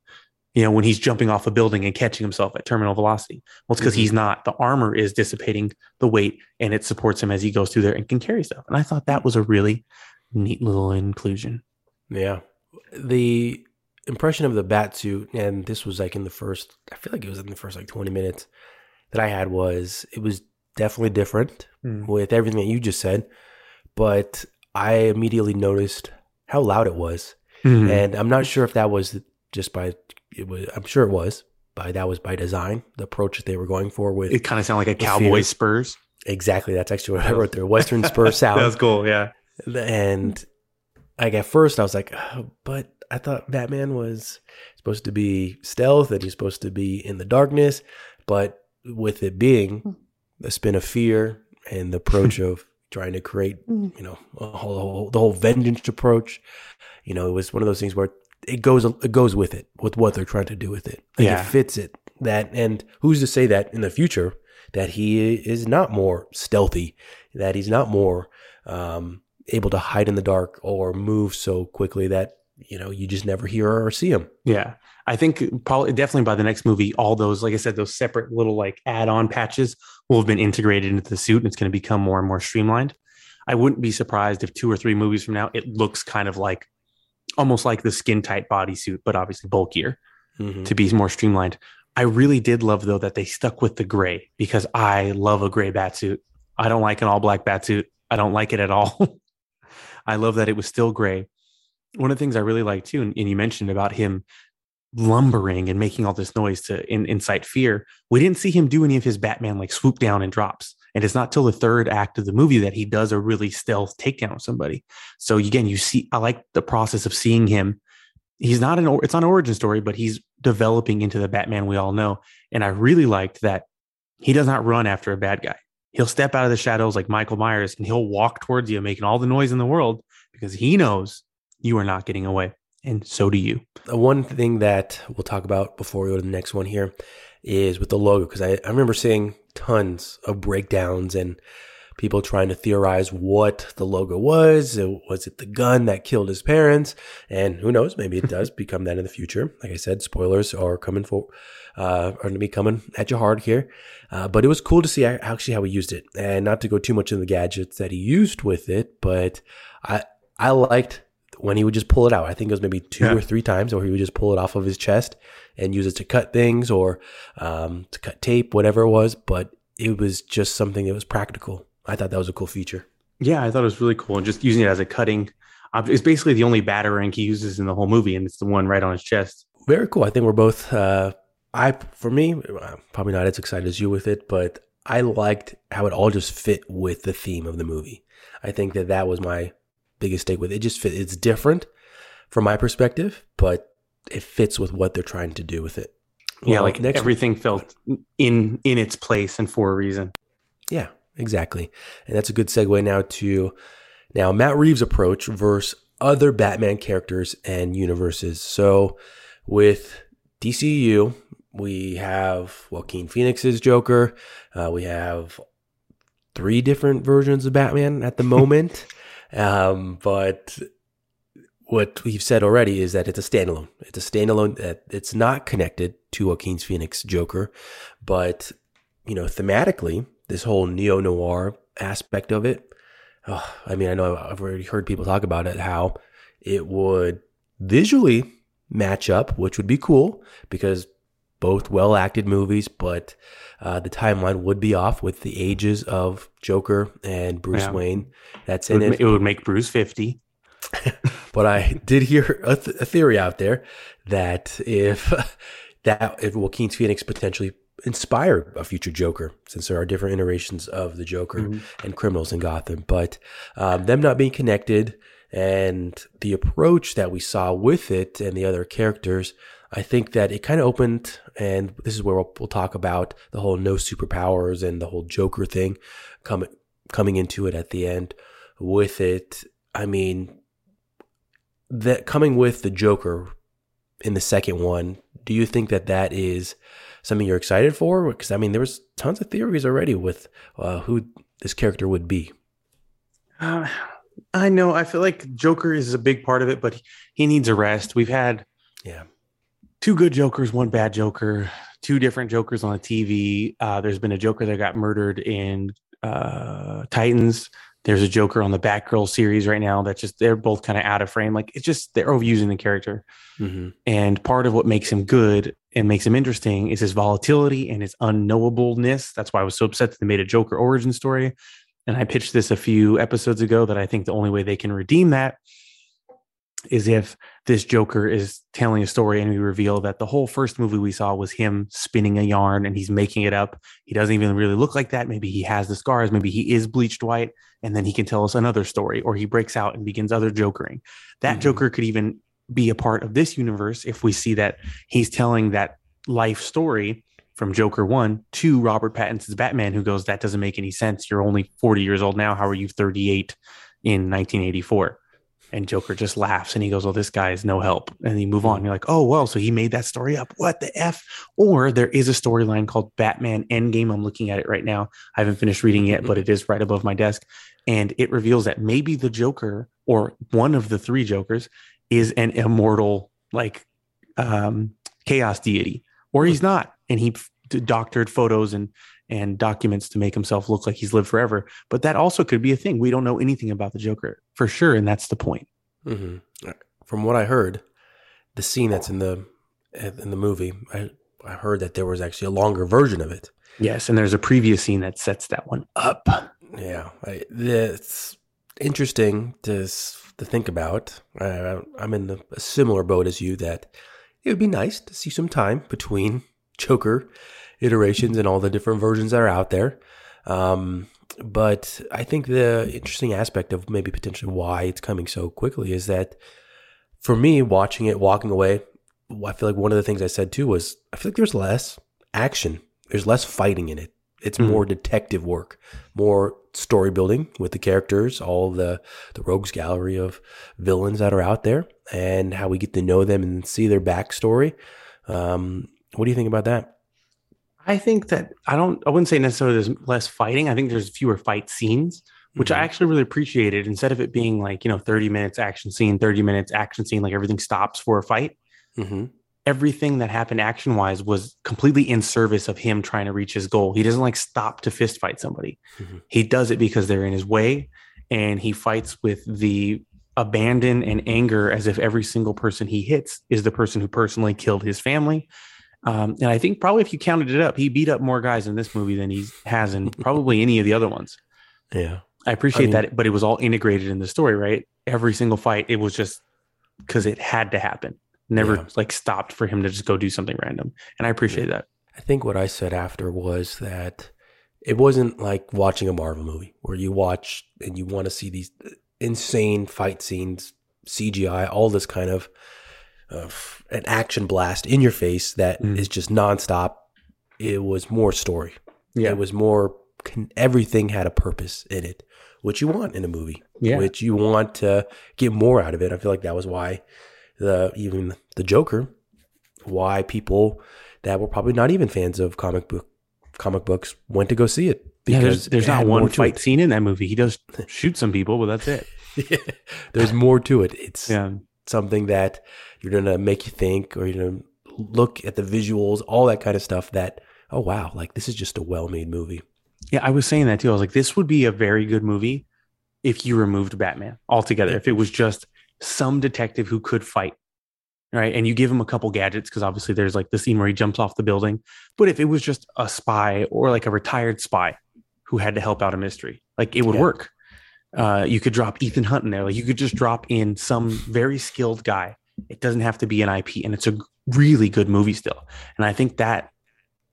You know, when he's jumping off a building and catching himself at terminal velocity. Well, it's because Mhm. he's not. The armor is dissipating the weight and it supports him as he goes through there and can carry stuff. And I thought that was a really neat little inclusion. Yeah. The impression of the bat suit, and this was like in the first, I feel like it was in the first like 20 minutes that I had was it was definitely different Mm. with everything that you just said. But I immediately noticed how loud it was. Mhm. And I'm not sure if that was just by, it was, I'm sure it was, by that was by design, the approach that they were going for with it kind of sounded like a cowboy fear. spurs. exactly. That's actually what I wrote there. Western Spurs [laughs] sound. That was cool. Yeah. and like at first I was like, oh, but I thought Batman was supposed to be stealth and he's supposed to be in the darkness, but with it being hmm. the spin of fear and the approach [laughs] of trying to create, hmm. you know, a whole, the whole vengeance approach, you know, it was one of those things where it goes it goes with it with what they're trying to do with it. Like Yeah. it fits it. That and who's to say that in the future that he is not more stealthy, that he's not more um, able to hide in the dark or move so quickly that you know, you just never hear or see him. Yeah. I think probably definitely by the next movie, all those, like I said, those separate little like add on patches will have been integrated into the suit and it's going to become more and more streamlined. I wouldn't be surprised if two or three movies from now, it looks kind of like almost like the skin tight bodysuit, but obviously bulkier Mm-hmm. to be more streamlined. I really did love though that they stuck with the gray because I love a gray bat suit. I don't like an all black bat suit. I don't like it at all. [laughs] I love that it was still gray. One of the things I really like too, and, and you mentioned about him lumbering and making all this noise to in, incite fear. We didn't see him do any of his Batman like swoop down and drops. And it's not till the third act of the movie that he does a really stealth takedown of somebody. So again, you see, I like the process of seeing him. He's not an, it's not an origin story, but he's developing into the Batman we all know. And I really liked that he does not run after a bad guy. He'll step out of the shadows like Michael Myers and he'll walk towards you, making all the noise in the world because he knows you are not getting away. And so do you. One thing that we'll talk about before we go to the next one here is with the logo, because I, I remember seeing tons of breakdowns and people trying to theorize what the logo was. Was it the gun that killed his parents? And who knows, maybe it does become that in the future. Like I said, spoilers are coming for, uh, are going to be coming at you hard here. Uh, but it was cool to see actually how he used it and not to go too much into the gadgets that he used with it, but I, I liked when he would just pull it out. I think it was maybe two Yeah. or three times where he would just pull it off of his chest and use it to cut things or um, to cut tape, whatever it was. But it was just something that was practical. I thought that was a cool feature. Yeah, I thought it was really cool. And just using it as a cutting, ob- it's basically the only batarang he uses in the whole movie. And it's the one right on his chest. Very cool. I think we're both. Uh, I for me, I'm probably not as excited as you with it, but I liked how it all just fit with the theme of the movie. I think that that was my biggest take with it. It just fit. It's different from my perspective, but it fits with what they're trying to do with it. yeah, like everything felt in in its place and for a reason. Yeah, exactly. And that's a good segue now to now Matt Reeves' approach versus other Batman characters and universes. So with DCU, we have Joaquin Phoenix's Joker. Uh, we have three different versions of Batman at the [laughs] moment. Um, but what we've said already is that it's a standalone. It's a standalone that it's not connected to Joaquin Phoenix Joker, but you know, thematically, this whole neo noir aspect of it. Oh, I mean, I know I've already heard people talk about it, how it would visually match up, which would be cool because both well acted movies, but uh, the timeline would be off with the ages of Joker and Bruce Yeah. Wayne. That's It in would, it. it would make Bruce 50. [laughs] But I did hear a, th- a theory out there that if [laughs] that if Joaquin Phoenix potentially inspired a future Joker, since there are different iterations of the Joker and criminals in Gotham, but um, them not being connected and the approach that we saw with it and the other characters, I think that it kind of opened, and this is where we'll, we'll talk about the whole no superpowers and the whole Joker thing coming coming into it at the end. With it, I mean, that coming with the Joker in the second one, do you think that that is something you're excited for? Because I mean, there was tons of theories already with uh, who this character would be. Uh, I know. I feel like Joker is a big part of it, but he needs a rest. We've had Yeah, two good Jokers, one bad Joker, two different Jokers on the TV. Uh, there's been a Joker that got murdered in uh, Titans. There's a Joker on the Batgirl series right now that just they're both kind of out of frame. Like it's just they're overusing the character. hmm And part of what makes him good and makes him interesting is his volatility and his unknowableness. That's why I was so upset that they made a Joker origin story. And I pitched this a few episodes ago that I think the only way they can redeem that is if this Joker is telling a story and we reveal that the whole first movie we saw was him spinning a yarn and he's making it up. He doesn't even really look like that. Maybe he has the scars. Maybe he is bleached white. And then he can tell us another story or he breaks out and begins other Jokering. That Mhm. Joker could even be a part of this universe if we see that he's telling that life story from Joker 1 to Robert Pattinson's Batman, who goes, That doesn't make any sense. You're only 40 years old now. How are you 38 in 1984? And Joker just laughs and he goes, Well, this guy is no help. And you move on. You're like, Oh, well, so he made that story up. What the F? Or there is a storyline called Batman Endgame. I'm looking at it right now. I haven't finished reading it, but it is right above my desk. And it reveals that maybe the Joker or one of the three Jokers is an immortal like um, chaos deity, or he's not, and he doctored photos and and documents to make himself look like he's lived forever. But that also could be a thing. We don't know anything about the Joker for sure, and that's the point. hmm From what I heard, the scene that's in the in the movie, I I heard that there was actually a longer version of it. Yes, and there's a previous scene that sets that one up. Yeah, I, it's interesting to to think about. I, I'm in a similar boat as you that it would be nice to see some time between Joker iterations and all the different versions that are out there. Um, but I think the interesting aspect of maybe potentially why it's coming so quickly is that for me, watching it, walking away, I feel like one of the things I said too was I feel like there's less action. There's less fighting in it. It's Mhm. more detective work, more story building with the characters, all the the rogues gallery of villains that are out there, and how we get to know them and see their backstory. Um, what do you think about that? I think that I don't. I wouldn't say necessarily there's less fighting. I think there's fewer fight scenes, which I Mhm. actually really appreciated. Instead of it being like you know 30 minutes action scene, 30 minutes action scene, like everything stops for a fight. Mm-hmm. Everything that happened action wise was completely in service of him trying to reach his goal. He doesn't like stop to fist fight somebody. Mhm. He does it because they're in his way, and he fights with the abandon and anger as if every single person he hits is the person who personally killed his family. Um, and I think probably if you counted it up, he beat up more guys in this movie than he has in [laughs] probably any of the other ones. Yeah. I appreciate mean- that, but it was all integrated in the story, right? Every single fight, it was just because it had to happen. Never Yeah. like stopped for him to just go do something random, and I appreciate that. I think what I said after was that it wasn't like watching a Marvel movie where you watch and you want to see these insane fight scenes, CGI, all this kind of uh, an action blast in your face that is Mm. just nonstop. It was more story. Yeah, It was more, everything had a purpose in it, which you want in a movie, yeah, which you want to get more out of it. I feel like that was why the even the Joker, why people that were probably not even fans of comic book comic books went to go see it yeah. There's, there's not one fight it. scene in that movie. He does [laughs] shoot some people, but that's it. [laughs] yeah, there's more to it. It's Yeah, something that you're gonna make you think, or you're gonna look at the visuals, all that kind of stuff. That oh wow, like this is just a well-made movie. yeah. I was saying that too. I was like, this would be a very good movie if you removed Batman altogether. If it was just some detective who could fight, right? And you give him a couple gadgets because obviously there's like the scene where he jumps off the building. But if it was just a spy or like a retired spy who had to help out a mystery, like it would Yeah. work. Uh, you could drop Ethan Hunt in there. Like you could just drop in some very skilled guy. It doesn't have to be an IP, and it's a really good movie still. And I think that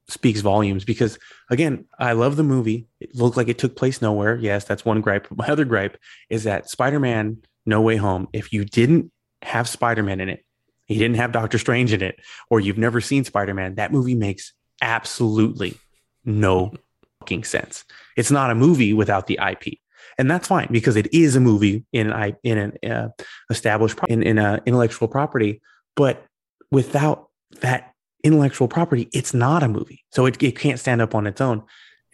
speaks volumes because again, I love the movie. It looked like it took place nowhere. Yes, that's one gripe. [laughs] My other gripe is that Spider-Man No Way Home, if you didn't have Spider-Man in it, he didn't have Doctor Strange in it, or you've never seen Spider-Man, that movie makes absolutely no fucking sense. It's not a movie without the IP. And that's fine because it is a movie in an I in an uh, established pro- in in a intellectual property, but without that intellectual property, it's not a movie. So it, it can't stand up on its own.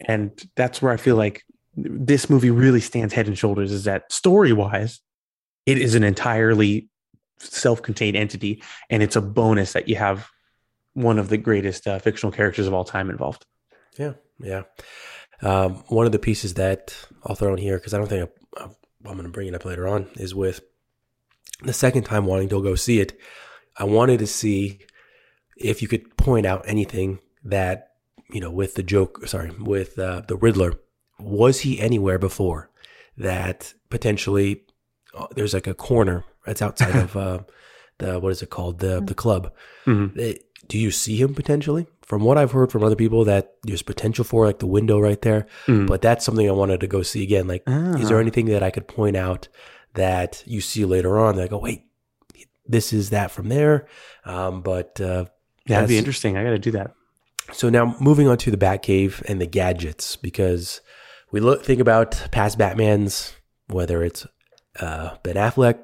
And that's where I feel like this movie really stands head and shoulders is that story wise, it is an entirely self contained entity. And it's a bonus that you have one of the greatest uh, fictional characters of all time involved. Yeah, yeah. Um, one of the pieces that I'll throw in here because I don't think I, I'm going to bring it up later on is with the second time wanting to go see it. I wanted to see if you could point out anything that you know with the joke. Sorry, with uh, the Riddler. Was he anywhere before that potentially? Uh, there's like a corner that's outside of [laughs] uh, the what is it called the the club. Mhm. Eh, Do you see him potentially? From what I've heard from other people, that there's potential for like the window right there. Mm. But that's something I wanted to go see again. Like, is there Ah. anything that I could point out that you see later on? That I go, wait, this is that from there. Um, but uh, That'd be interesting. I got to do that. so now moving on to the Batcave and the gadgets, because we look think about past Batmans, whether it's uh, Ben Affleck,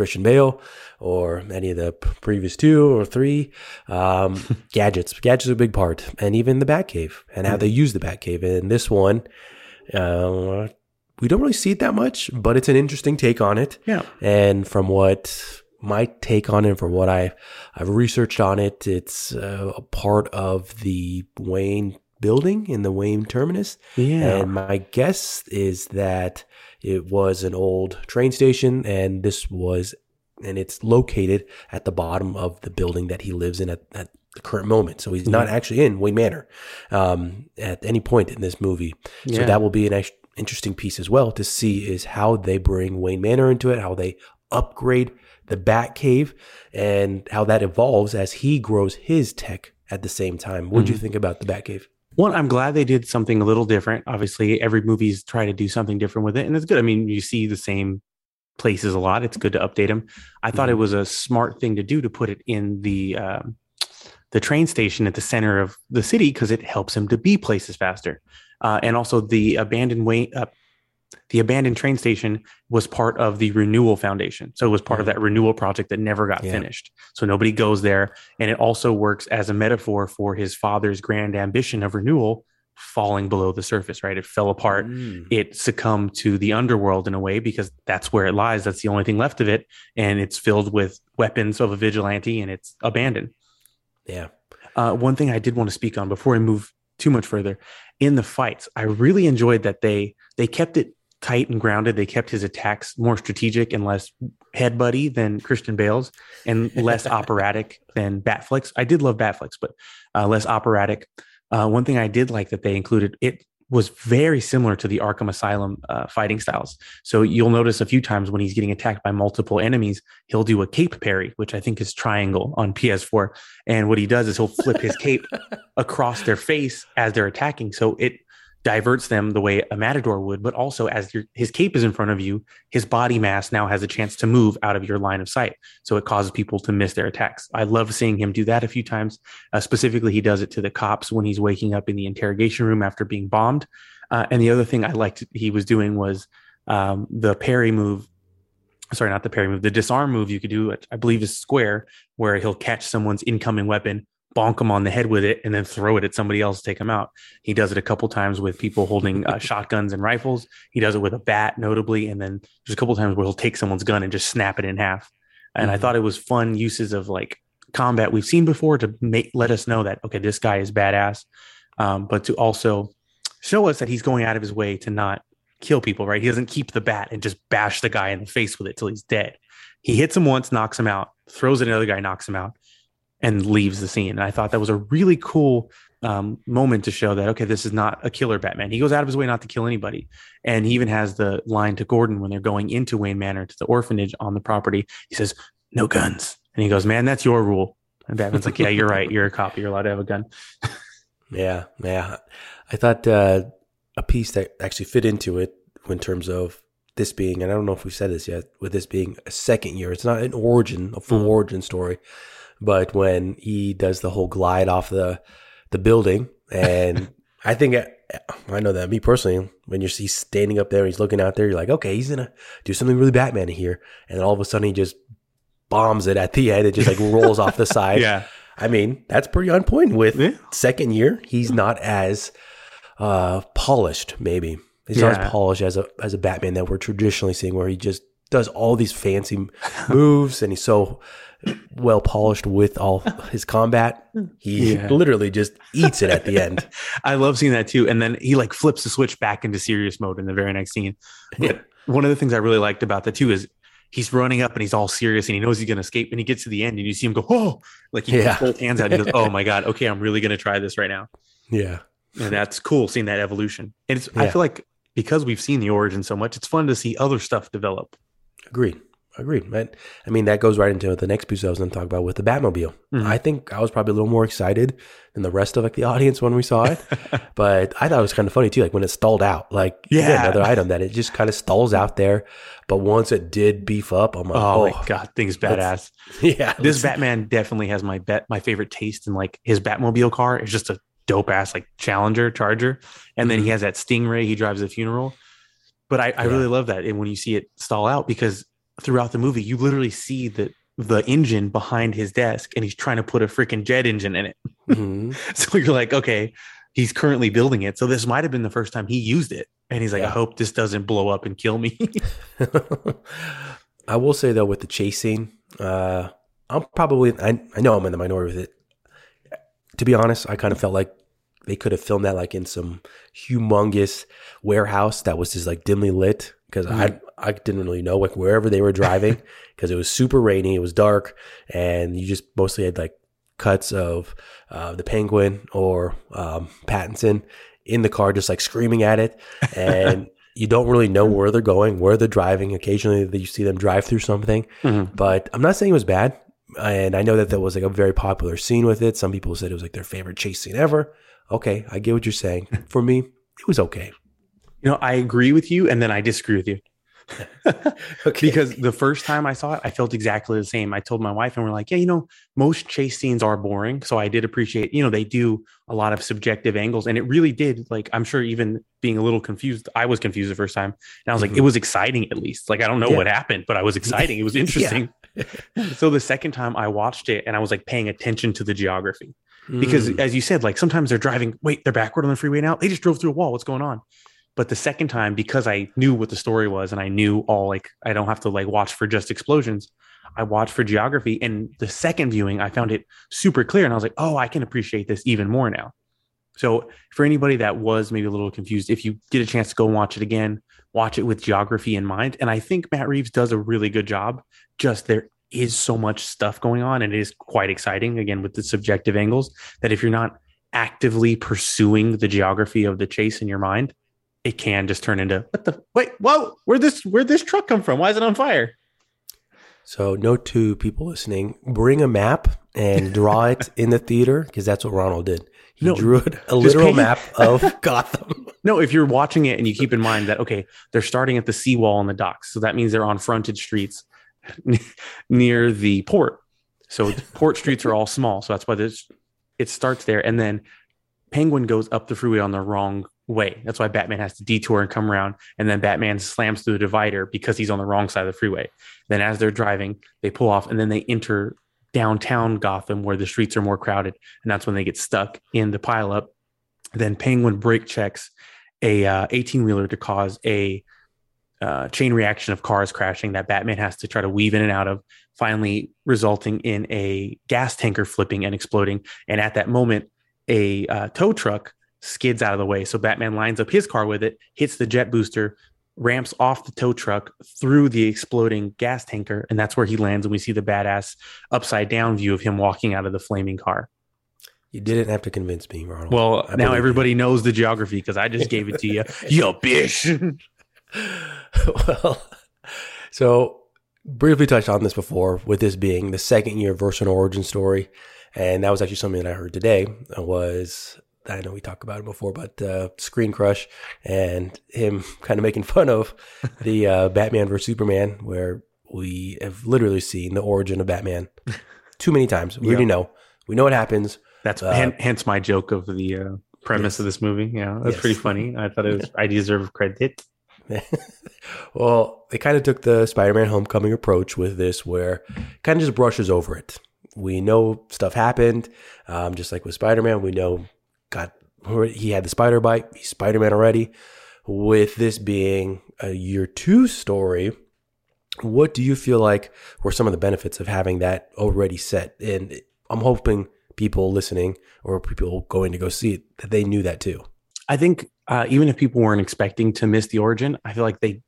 Christian Bale, or any of the previous two or three um, [laughs] gadgets. Gadgets are a big part, and even the Batcave and how they use the Batcave. In this one, uh, we don't really see it that much, but it's an interesting take on it. Yeah. And from what my take on it from what I I've researched on it, it's uh, a part of the Wayne building in the Wayne terminus. Yeah. And my guess is that it was an old train station and this was and it's located at the bottom of the building that he lives in at, at the current moment. So he's not actually in Wayne Manor um, at any point in this movie. So that will be an ex- interesting piece as well to see is how they bring Wayne Manor into it, how they upgrade the Bat Cave, and how that evolves as he grows his tech at the same time. What do you think about the Bat Cave? One, I'm glad they did something a little different. Obviously, every movie's try to do something different with it, and it's good. I mean, you see the same places a lot. It's good to update them. I thought it was a smart thing to do to put it in the um, the train station at the center of the city because it helps him to be places faster. Uh, and also, the abandoned way, uh, the abandoned train station was part of the renewal foundation. So it was part of that renewal project that never got Yeah. finished. So nobody goes there. And it also works as a metaphor for his father's grand ambition of renewal falling below the surface, right? It fell apart. Mm. It succumbed to the underworld in a way because that's where it lies. That's the only thing left of it. And it's filled with weapons of a vigilante and it's abandoned. Yeah. Uh, one thing I did want to speak on before I move too much further in the fights, I really enjoyed that they they kept it tight and grounded. They kept his attacks more strategic and less head buddy than Christian Bale's, and less [laughs] operatic than Batfleck's. I did love Batfleck's, but uh, less operatic. Uh, one thing I did like that they included it was very similar to the Arkham Asylum uh, fighting styles. So you'll notice a few times when he's getting attacked by multiple enemies, he'll do a cape parry, which I think is triangle on PS4. And what he does is he'll flip his cape [laughs] across their face as they're attacking. So it diverts them the way a matador would, but also as your, his cape is in front of you, his body mass now has a chance to move out of your line of sight. So it causes people to miss their attacks. I love seeing him do that a few times. Uh, specifically, he does it to the cops when he's waking up in the interrogation room after being bombed. Uh, and the other thing I liked he was doing was um, the parry move. Sorry, not the parry move. The disarm move you could do, I believe, is square, where he'll catch someone's incoming weapon, bonk him on the head with it, and then throw it at somebody else to take him out. He does it a couple times with people holding uh, [laughs] shotguns and rifles. He does it with a bat, notably, and then there's a couple times where he'll take someone's gun and just snap it in half. And I Mhm. thought it was fun uses of like combat we've seen before to make let us know that okay, this guy is badass, um, but to also show us that he's going out of his way to not kill people. Right? He doesn't keep the bat and just bash the guy in the face with it till he's dead. He hits him once, knocks him out, throws at another guy, knocks him out, and leaves the scene. And I thought that was a really cool um, moment to show that okay, this is not a killer Batman. He goes out of his way not to kill anybody, and he even has the line to Gordon when they're going into Wayne Manor to the orphanage on the property. He says, "No guns," and he goes, "Man, that's your rule." And Batman's like, "Yeah, you're right. You're a cop. You're allowed to have a gun." [laughs] Yeah, yeah. I thought uh, a piece that actually fit into it in terms of this being, and I don't know if we've said this yet, with this being a second year. It's not an origin, a full Mm. origin story, but when he does the whole glide off the the building, and [laughs] I think I, I know that me personally, when you're he's standing up there, he's looking out there, you're like, okay, he's gonna do something really Batman here, and then all of a sudden he just bombs it at the end. It just like [laughs] rolls off the side. Yeah, I mean, that's pretty on point with Yeah. second year. He's not as uh, polished, maybe. He's not as polished as a as a Batman that we're traditionally seeing, where he just does all these fancy [laughs] moves and he's so well polished with all [laughs] his combat. He Yeah. literally just eats it at the end. [laughs] I love seeing that too. And then he like flips the switch back into serious mode in the very next scene. But one of the things I really liked about that too is he's running up and he's all serious and he knows he's going to escape. And he gets to the end and you see him go, oh, like he Yeah. puts hands out. And he goes, oh [laughs] my God, okay, I'm really going to try this right now. Yeah. And that's cool seeing that evolution. And it's, I feel like because we've seen the origin so much, it's fun to see other stuff develop. Agreed. Agreed. Right. I mean, that goes right into the next piece I was going to talk about with the Batmobile. Mhm. I think I was probably a little more excited than the rest of like the audience when we saw it, [laughs] but I thought it was kind of funny too. Like when it stalled out, like Yeah. another item that it just kind of stalls out there. But once it did beef up, I'm like, Oh, oh, my God, thing's badass. [laughs] yeah, This Batman definitely has my bet, my favorite taste in like his Batmobile car is just a dope ass like Challenger Charger, and then he has that Stingray he drives a funeral. But I, I Mm-hmm. Yeah. really love that, and when you see it stall out, because throughout the movie you literally see the the engine behind his desk, and he's trying to put a freaking jet engine in it. Mhm. [laughs] So you're like, okay, he's currently building it, so this might have been the first time he used it, and he's like, I hope this doesn't blow up and kill me. [laughs] I will say though, with the chase scene, Uh, I'm probably I I know I'm in the minority with it. To be honest, I kind of felt like they could have filmed that like in some humongous warehouse that was just like dimly lit because I I didn't really know like wherever they were driving [laughs] because it was super rainy, it was dark, and you just mostly had like cuts of uh, the penguin or um, Pattinson in the car just like screaming at it and [laughs] you don't really know where they're going where they're driving. Occasionally you see them drive through something but i'm not saying it was bad and i know that there was like a very popular scene with it. Some people said it was like their favorite chase scene ever. Okay i get what you're saying. [laughs] For me it was okay. You know, I agree with you, and then I disagree with you. [laughs] okay because the first time I saw it, I felt exactly the same. I told my wife, and we're like, yeah, you know, most chase scenes are boring. So I did appreciate, you know, they do a lot of subjective angles, and it really did. Like, I'm sure even being a little confused, I was confused the first time, and I was like, Mhm. it was exciting at least. Like, I don't know Yeah. what happened, but I was [laughs] exciting. It was interesting. [laughs] so the second time I watched it, and I was like paying attention to the geography because Mm. as you said like sometimes they're driving wait they're backward on the freeway now they just drove through a wall what's going on but the second time because i knew what the story was and i knew all like i don't have to like watch for just explosions i watched for geography and the second viewing i found it super clear and i was like oh i can appreciate this even more now. So for anybody that was maybe a little confused if you get a chance to go watch it again watch it with geography in mind. And i think matt reeves does a really good job. Just there is so much stuff going on and it is quite exciting again with the subjective angles that if you're not actively pursuing the geography of the chase in your mind it can just turn into what the wait whoa where this where this truck come from? Why is it on fire? So, note to people listening: bring a map and draw it [laughs] in the theater because that's what Ronald did. He No, drew it, a literal map of [laughs] Gotham. no if you're watching it and you keep in mind that okay they're starting at the seawall on the docks so that means they're on frontage streets [laughs] near the port. So port streets are all small so that's why this it starts there. And then penguin goes up the freeway on the wrong way. That's why batman has to detour and come around and then batman slams through the divider because he's on the wrong side of the freeway. Then as they're driving they pull off and then they enter downtown gotham where the streets are more crowded and that's when they get stuck in the pileup. Then penguin brake checks a uh, 18 wheeler to cause a uh, chain reaction of cars crashing that Batman has to try to weave in and out of, finally resulting in a gas tanker flipping and exploding. And at that moment, a uh, tow truck skids out of the way. So Batman lines up his car with it, hits the jet booster, ramps off the tow truck through the exploding gas tanker. And that's where he lands. And we see the badass upside down view of him walking out of the flaming car. You didn't have to convince me, Ronald. Well, I now everybody knows the geography because I just gave it to you. [laughs] you bitch. [laughs] well, so briefly touched on this before, with this being the second year version origin story, and that was actually something that I heard today. Was I know we talked about it before, but uh, ScreenCrush and him [laughs] kind of making fun of [laughs] the uh, Batman versus Superman, where we have literally seen the origin of Batman too many times. We already know. We know what happens. That's Uh, hence my joke of the uh, premise Yes. of this movie. Yeah, that's Yes. pretty funny. I thought it was. [laughs] I deserve credit. well, they kind of took the Spider-Man Homecoming approach with this, where kind of just brushes over it. We know stuff happened, um, just like with Spider-Man. We know got he had the spider bite. He's Spider-Man already. With this being a year two story, what do you feel like were some of the benefits of having that already set? And I'm hoping people listening or people going to go see it that they knew that too. I think uh, even if people weren't expecting to miss the origin, I feel like they,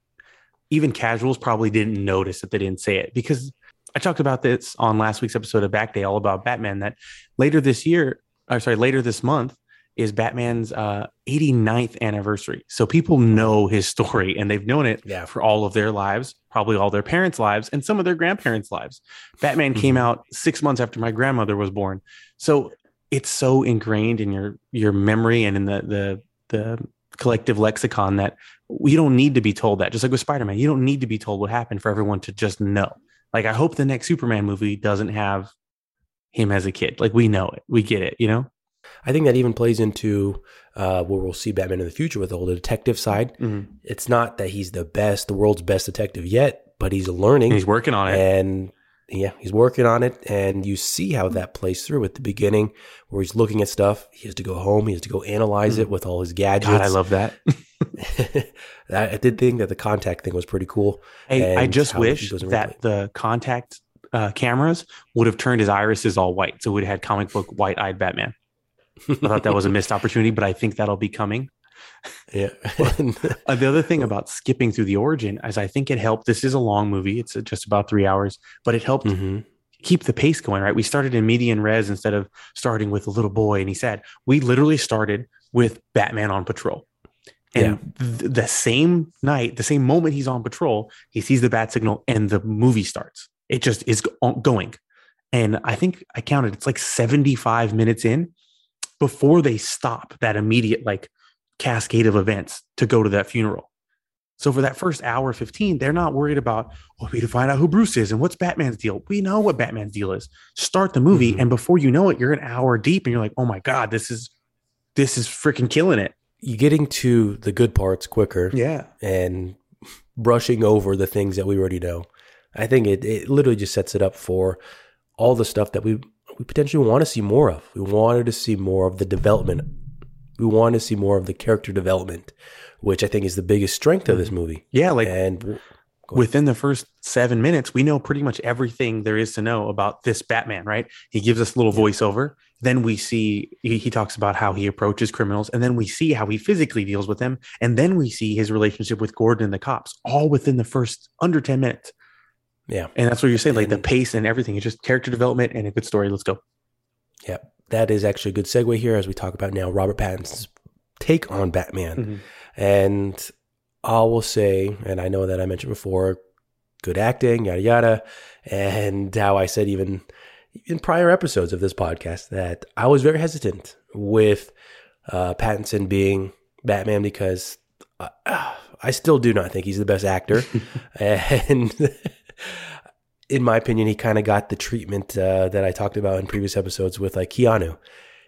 even casuals, probably didn't notice that they didn't say it because I talked about this on last week's episode of Back Day, all about Batman. That later this year, or sorry, later this month is Batman's uh, 89th anniversary. So people know his story and they've known it Yeah. for all of their lives, probably all their parents' lives, and some of their grandparents' lives. Batman came out six months after my grandmother was born. So it's so ingrained in your your memory and in the the the collective lexicon that we don't need to be told that. Just like with Spider-Man, you don't need to be told what happened for everyone to just know. Like I hope the next Superman movie doesn't have him as a kid. Like we know it. We get it, you know? I think that even plays into uh, where we'll see Batman in the future with all the detective side. Mm-hmm. It's not that he's the best, the world's best detective yet, but he's learning he's working on it. and yeah, he's working on it. And you see how that plays through at the beginning, where he's looking at stuff. He has to go home. He has to go analyze it with all his gadgets. Mm. God, I love [laughs] [laughs] that. I did think that the contact thing was pretty cool. I, I just wish that the contact uh, cameras would have turned his irises all white, so we'd have had comic book white eyed Batman. I thought that was a missed opportunity, but I think that'll be coming. Yeah. [laughs] Uh, the other thing about skipping through the origin is I think it helped. This is a long movie; it's uh, just about three hours, but it helped hmm keep the pace going. Right, we started in medias res instead of starting with a little boy, and he said we literally started with Batman on patrol. And th- the same night, the same moment he's on patrol, he sees the bat signal and the movie starts. It just is go- going. And I think I counted, it's like 75 minutes in before they stop that immediate like cascade of events to go to that funeral. So for that first hour 15, they're not worried about, well, we need to find out who Bruce is and what's Batman's deal. We know what Batman's deal is. Start the movie. Mhm. And before you know it, you're an hour deep and you're like, oh my God, this is this is freaking killing it. You're getting to the good parts quicker Yeah. and brushing over the things that we already know. I think it, it literally just sets it up for all the stuff that we we potentially want to see more of. We wanted to see more of the development. We want to see more of the character development, which I think is the biggest strength of this mm-hmm. movie. Yeah. Like and w- Go ahead. within the first seven minutes, we know pretty much everything there is to know about this Batman, right? He gives us a little voiceover. Then we see he, he talks about how he approaches criminals, and then we see how he physically deals with them, and then we see his relationship with Gordon and the cops, all within the first under 10 minutes. Yeah, And that's what you're saying, like the pace and everything. It's just character development and a good story. Let's go. yeah, that is actually a good segue here as we talk about now Robert Pattinson's take on Batman. Mhm. And I will say, and I know that I mentioned before, good acting, yada yada, and how I said even in prior episodes of this podcast that I was very hesitant with uh, Pattinson being Batman because uh, I still do not think he's the best actor, [laughs] and [laughs] in my opinion, he kind of got the treatment uh, that I talked about in previous episodes with like Keanu.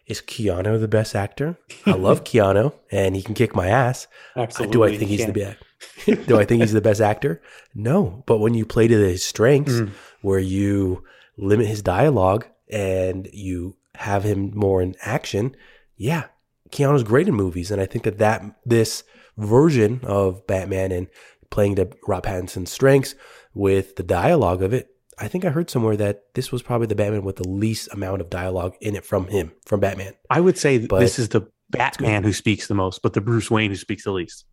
Is Keanu the best actor? I love [laughs] Keanu, and he can kick my ass. Absolutely. Do I think he's the best? [laughs] Do I think he's the best actor? No. But when you play to his strengths, Mm. where you limit his dialogue and you have him more in action, yeah, Keanu's great in movies, and I think that that this version of Batman and playing to Rob Pattinson's strengths with the dialogue of it. I think I heard somewhere that this was probably the Batman with the least amount of dialogue in it from him, from Batman. I would say But- this is the Batman who speaks the most, but the Bruce Wayne who speaks the least.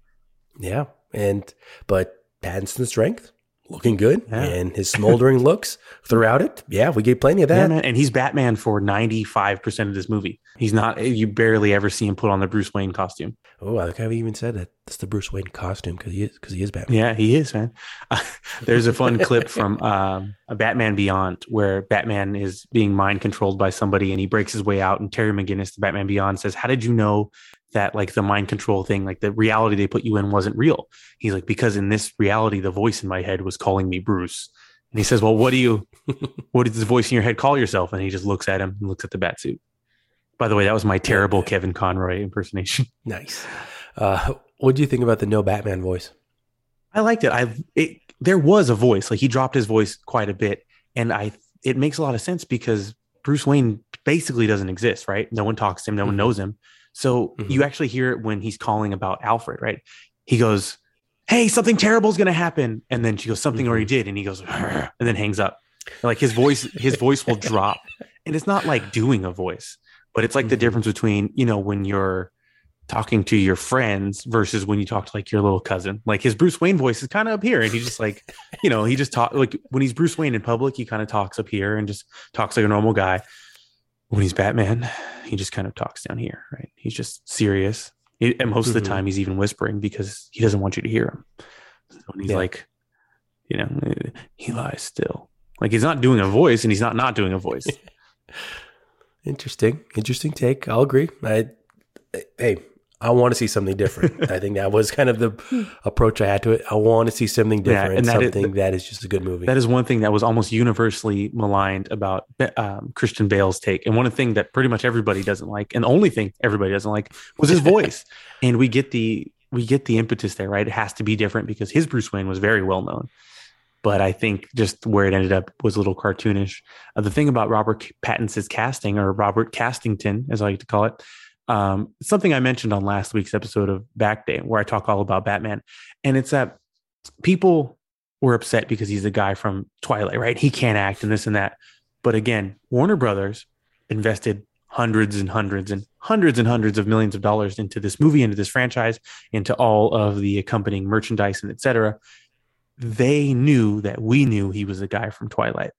Yeah. And but Pattinson's strength looking good Yeah. and his smoldering [laughs] looks throughout it. Yeah, we get plenty of that. man. And he's Batman for 95% of this movie. He's not, you barely ever see him put on the Bruce Wayne costume. oh, I how he even said that. That's the Bruce Wayne costume because he is because he is Batman. Yeah, he is, man. [laughs] there's a fun clip from [laughs] um, a Batman Beyond where Batman is being mind controlled by somebody and he breaks his way out. And Terry McGinnis, the Batman Beyond, says, How did you know that, like, the mind control thing, like the reality they put you in wasn't real? He's like, Because in this reality, the voice in my head was calling me Bruce. And he says, Well, what do you, [laughs] what does the voice in your head call yourself? And he just looks at him and looks at the bat suit. By the way, that was my terrible Kevin Conroy impersonation. [laughs] Nice. Uh, what do you think about the no Batman voice? I liked it. I it there was a voice. Like he dropped his voice quite a bit, and I it makes a lot of sense because Bruce Wayne basically doesn't exist, right? No one talks to him, no one Mhm. knows him. So Mhm. you actually hear it when he's calling about Alfred, right? He goes, "Hey, something terrible is going to happen," and then she goes, "Something already did," and he goes, and then hangs up. Like his voice, his voice will drop, and it's not like doing a voice, but it's like the Mhm. difference between you know when you're talking to your friends versus when you talk to like your little cousin. Like his Bruce Wayne voice is kind of up here, and he's just like, you know, he just talk like when he's Bruce Wayne in public, he kind of talks up here and just talks like a normal guy. When he's Batman, he just kind of talks down here, right? He's just serious, He- and most of the Mhm. time he's even whispering because he doesn't want you to hear him. So when he's Yeah. like, you know, he lies still. Like he's not doing a voice, and he's not not doing a voice. [laughs] Interesting, interesting take. I'll agree. I, hey, I want to see something different. [laughs] I think that was kind of the approach I had to it. I want to see something Yeah, different, and that is- something that is just a good movie. That is one thing that was almost universally maligned about um, Christian Bale's take, and one thing that pretty much everybody doesn't like, and the only thing everybody doesn't like was his [laughs] voice. and we get the we get the impetus there, right? It has to be different because his Bruce Wayne was very well known. But I think just where it ended up was a little cartoonish. Uh, the thing about Robert Pattinson's casting, or Robert Castington, as I like to call it, um, something I mentioned on last week's episode of Back Day, where I talk all about Batman, and it's that people we're upset because he's the guy from Twilight, right? He can't act and this and that. But again, Warner Brothers invested hundreds and hundreds and hundreds and hundreds of millions of dollars into this movie, into this franchise, into all of the accompanying merchandise and etc. They knew that we knew he was a guy from Twilight.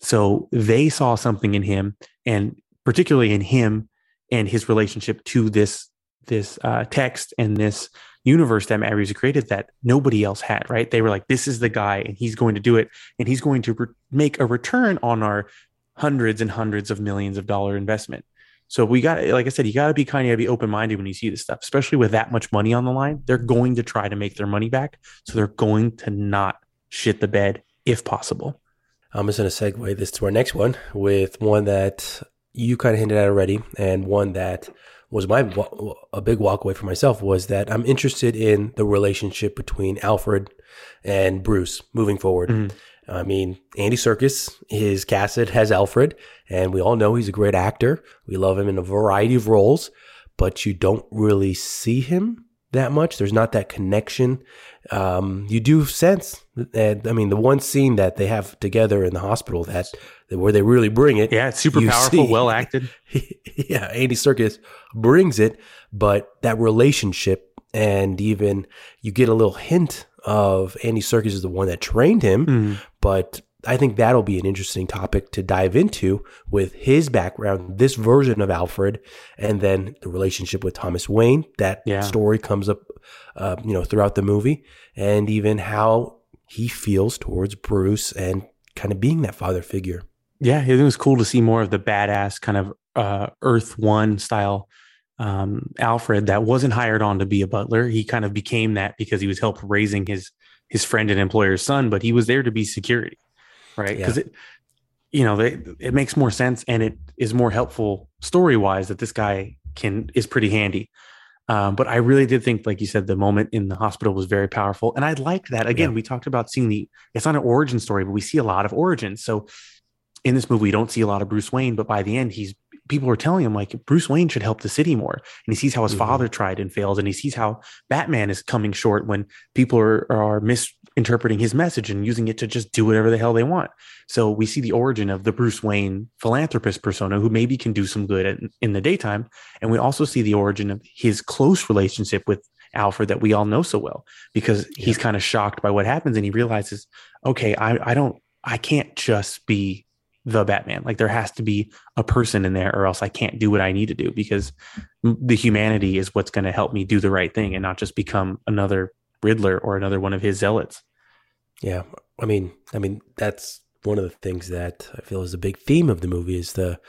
So they saw something in him, and particularly in him and his relationship to this this uh, text and this universe that Matt Reeves created that nobody else had. Right? They were like, "This is the guy, and he's going to do it, and he's going to re- make a return on our hundreds and hundreds of millions of dollar investment." So we got, like I said, you got to be kind of be open minded when you see this stuff, especially with that much money on the line. They're going to try to make their money back, so they're going to not shit the bed if possible. I'm just going to segue this to our next one with one that you kind of hinted at already, and one that was my a big walk away for myself was that I'm interested in the relationship between Alfred and Bruce moving forward. Mm-hmm. I mean, Andy Serkis is casted as Alfred, and we all know he's a great actor. We love him in a variety of roles, but you don't really see him that much. There's not that connection. Um, you do sense that, I mean, the one scene that they have together in the hospital that where they really bring it. Yeah, it's super powerful, see, well acted. [laughs] yeah, Andy Serkis brings it, but that relationship and even you get a little hint of Andy Serkis is the one that trained him, mm. but I think that'll be an interesting topic to dive into with his background, this version of Alfred, and then the relationship with Thomas Wayne. That yeah. story comes up, uh, you know, throughout the movie, and even how he feels towards Bruce and kind of being that father figure. Yeah, it was cool to see more of the badass kind of uh, Earth One style um, Alfred that wasn't hired on to be a butler. He kind of became that because he was help raising his his friend and employer's son, but he was there to be security, right? Because yeah. it, you know, they, it makes more sense and it is more helpful story wise that this guy can is pretty handy. Um, but I really did think, like you said, the moment in the hospital was very powerful, and I liked that. Again, yeah. we talked about seeing the it's not an origin story, but we see a lot of origins. So in this movie, we don't see a lot of Bruce Wayne, but by the end, he's people are telling him like Bruce Wayne should help the city more. And he sees how his mm-hmm. father tried and failed, and he sees how Batman is coming short when people are are misinterpreting his message and using it to just do whatever the hell they want. So we see the origin of the Bruce Wayne philanthropist persona who maybe can do some good in, in the daytime, and we also see the origin of his close relationship with Alfred that we all know so well because yeah. he's kind of shocked by what happens and he realizes, okay, I, I don't, I can't just be the Batman. Like there has to be a person in there, or else I can't do what I need to do because the humanity is what's going to help me do the right thing and not just become another Riddler or another one of his zealots. Yeah, I mean, I mean that's one of the things that I feel is a big theme of the movie is the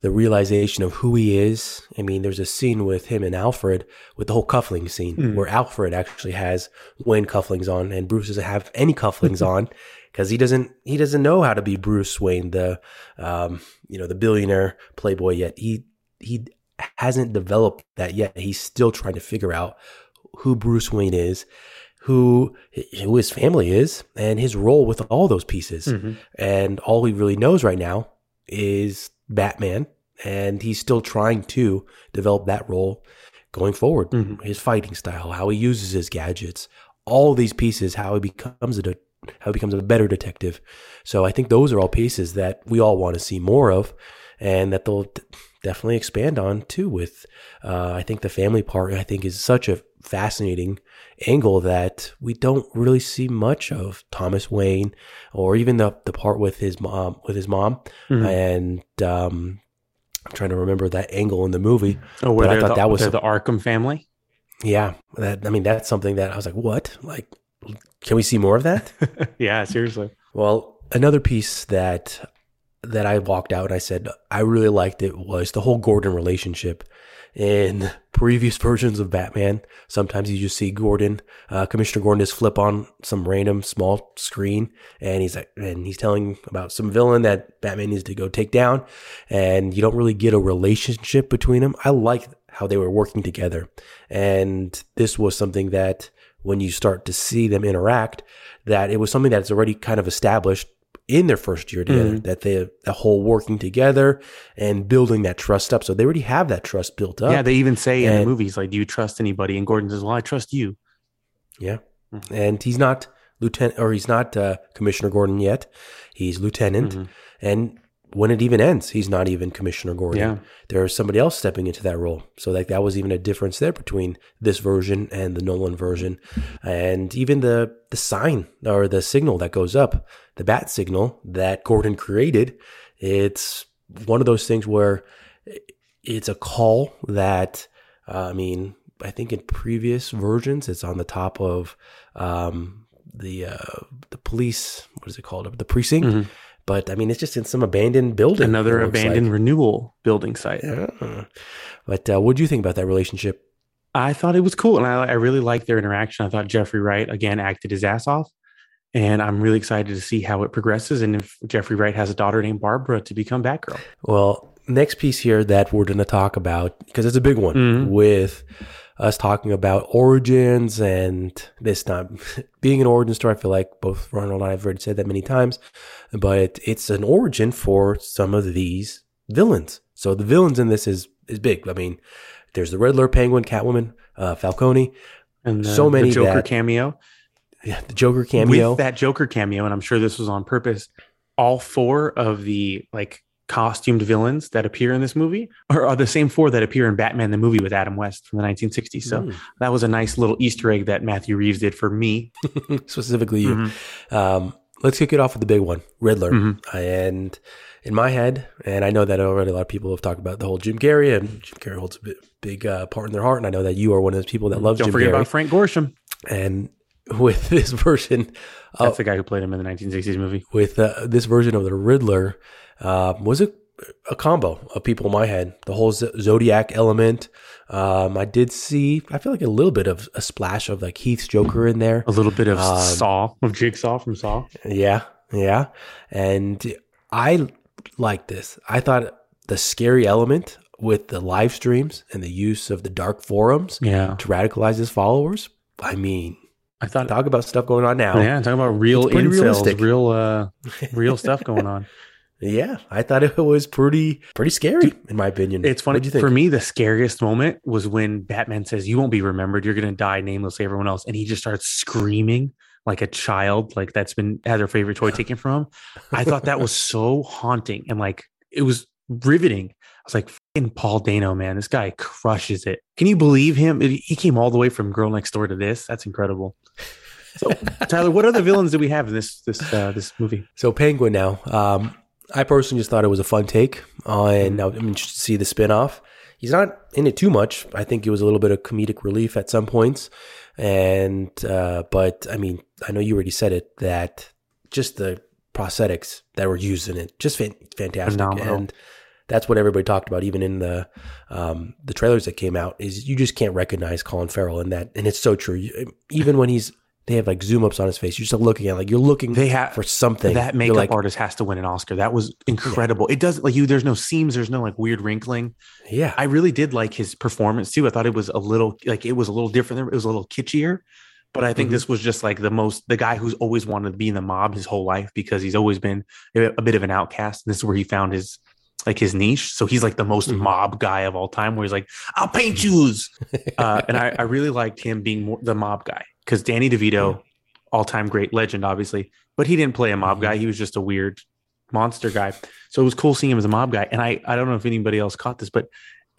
the realization of who he is. I mean, there's a scene with him and Alfred with the whole cuffling scene mm. where Alfred actually has Wayne cufflings on and Bruce doesn't have any cufflings [laughs] on because he doesn't he doesn't know how to be Bruce Wayne, the um, you know the billionaire playboy yet. He he hasn't developed that yet. He's still trying to figure out who Bruce Wayne is, who who his family is, and his role with all those pieces. Mm-hmm. And all he really knows right now is Batman, and he's still trying to develop that role going forward. Mm-hmm. His fighting style, how he uses his gadgets, all these pieces, how he becomes a how he becomes a better detective. So I think those are all pieces that we all want to see more of, and that they'll definitely expand on too. With uh, I think the family part, I think is such a fascinating angle that we don't really see much of Thomas Wayne, or even the the part with his mom with his mom, mm-hmm. and um, I'm trying to remember that angle in the movie. Oh, where I thought the, that was the Arkham family. Yeah, that I mean that's something that I was like, what? Like can we see more of that? [laughs] yeah, seriously. Well, another piece that that I walked out and I said I really liked it was the whole Gordon relationship. In previous versions of Batman, sometimes you just see Gordon, uh, Commissioner Gordon, just flip on some random small screen, and he's like, and he's telling about some villain that Batman needs to go take down, and you don't really get a relationship between them. I like how they were working together, and this was something that when you start to see them interact, that it was something that's already kind of established in their first year together, mm-hmm. that they the whole working together and building that trust up. So they already have that trust built up. Yeah, they even say and, in the movies, like, do you trust anybody? And Gordon says, Well, I trust you. Yeah. Mm-hmm. And he's not lieutenant, or he's not uh, Commissioner Gordon yet. He's lieutenant, Mhm. and when it even ends, he's not even Commissioner Gordon. Yeah. There's somebody else stepping into that role. So like that was even a difference there between this version and the Nolan version, and even the the sign or the signal that goes up, the bat signal that Gordon created. It's one of those things where it's a call that uh, I mean I think in previous versions it's on the top of um, the uh, the police what is it called the precinct. Mhm. But I mean, it's just in some abandoned building. Another abandoned like. renewal building site. Yeah. But uh, what do you think about that relationship? I thought it was cool, and I, I really liked their interaction. I thought Jeffrey Wright again acted his ass off, and I'm really excited to see how it progresses. And if Jeffrey Wright has a daughter named Barbara to become Batgirl, Well, next piece here that we're going to talk about because it's a big one Mhm. with us talking about origins and this time [laughs] being an origin story. I feel like both Ronald and I have already said that many times, but it's an origin for some of these villains. So the villains in this is is big. I mean, there's the Riddler, Penguin, Catwoman, uh, Falcone, and the, So many the Joker that- cameo, yeah, the Joker cameo. with that Joker cameo, and I'm sure this was on purpose. All four of the like costumed villains that appear in this movie are, are the same four that appear in Batman the movie with Adam West from the 1960s. So Mm. that was a nice little Easter egg that Matthew Reeves did for me. [laughs] specifically you. Mhm. Um, let's kick it off with the big one, Riddler. Mhm. And in my head, and I know that already a lot of people have talked about the whole Jim Carrey, and Jim Carrey holds a bit, big uh, part in their heart. And I know that you are one of those people that loves Don't Jim forget Carrey. about Frank Gorshin. and with this version, That's of, the guy who played him in the 1960s movie. with uh, this version of the Riddler, uh, was a, a combo of people in my head. The whole Z- Zodiac element. Um, I did see, I feel like a little bit of a splash of like Heath's Joker in there. A little bit of Um, Saw, of Jigsaw from Saw. Yeah, yeah. And I like this. I thought the scary element with the live streams and the use of the dark forums Yeah. to radicalize his followers. I mean, I thought, talk about stuff going on now. yeah, talking about real incels, realistic. real, uh, real [laughs] stuff going on. Yeah, I thought it was pretty pretty scary in my opinion. It's funny you think? for me. The scariest moment was when Batman says, "You won't be remembered. You're going to die nameless, like everyone else," and he just starts screaming like a child, like that's been had their favorite toy taken from him. I thought that was so haunting and like it was riveting. I was like, "Fucking Paul Dano, man, this guy crushes it." Can you believe him? He came all the way from Girl Next Door to this. That's incredible. So, [laughs] Tyler, what other villains do we have in this this uh, this movie? So Penguin now. Um, I personally just thought it was a fun take on. Now I'm interested to see the spinoff. He's not in it too much. I think it was a little bit of comedic relief at some points, and uh, but I mean, I know you already said it that just the prosthetics that were used in it just fan- fantastic, Phenomenal. and that's what everybody talked about, even in the um, the trailers that came out. Is you just can't recognize Colin Farrell in that, and it's so true. Even when he's they have like zoom ups on his face, you're just looking at like you're looking They have for something. That makeup like, artist has to win an Oscar. That was incredible. It does like you. There's no seams. There's no like weird wrinkling. Yeah, I really did like his performance too. I thought it was a little like it was a little different. It was a little kitschier, but I think Mhm. this was just like the most the guy who's always wanted to be in the mob his whole life because he's always been a, bit of an outcast. And this is where he found his like his niche. So he's like the most Mhm. mob guy of all time. Where he's like, "I'll paint yous," [laughs] uh, and I, I really liked him being more the mob guy because Danny DeVito, all time great legend, obviously, but he didn't play a mob Mhm. guy. He was just a weird monster guy. So it was cool seeing him as a mob guy. And I, I don't know if anybody else caught this, but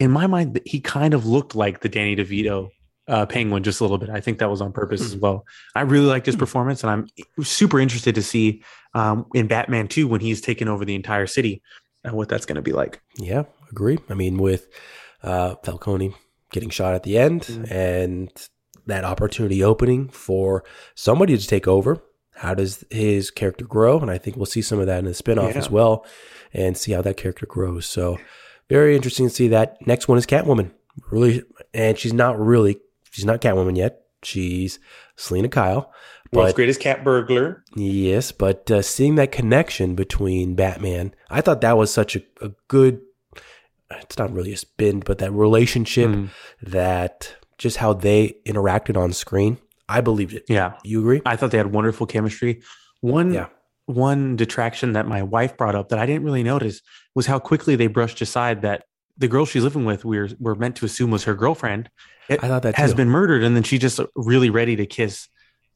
in my mind, he kind of looked like the Danny DeVito uh, penguin just a little bit. I think that was on purpose as well. I really liked his performance, and I'm super interested to see um, in Batman 2 when he's taken over the entire city and what that's going to be like. yeah, agree. I mean, with uh, Falcone getting shot at the end Mhm. and that opportunity opening for somebody to take over. How does his character grow? And I think we'll see some of that in the spinoff Yeah. as well and see how that character grows. So, very interesting to see that. Next one is Catwoman. Really, and she's not really, she's not Catwoman yet. She's Selina Kyle. World's greatest cat burglar. Yes, but uh, seeing that connection between Batman, I thought that was such a, a good. It's not really a spin, but that relationship, Mm, that just how they interacted on screen, I believed it. yeah. You agree? I thought they had wonderful chemistry. One Yeah. one detraction that my wife brought up that I didn't really notice was how quickly they brushed aside that the girl she's living with we were, were meant to assume was her girlfriend I thought that has too. been murdered and then she's just really ready to kiss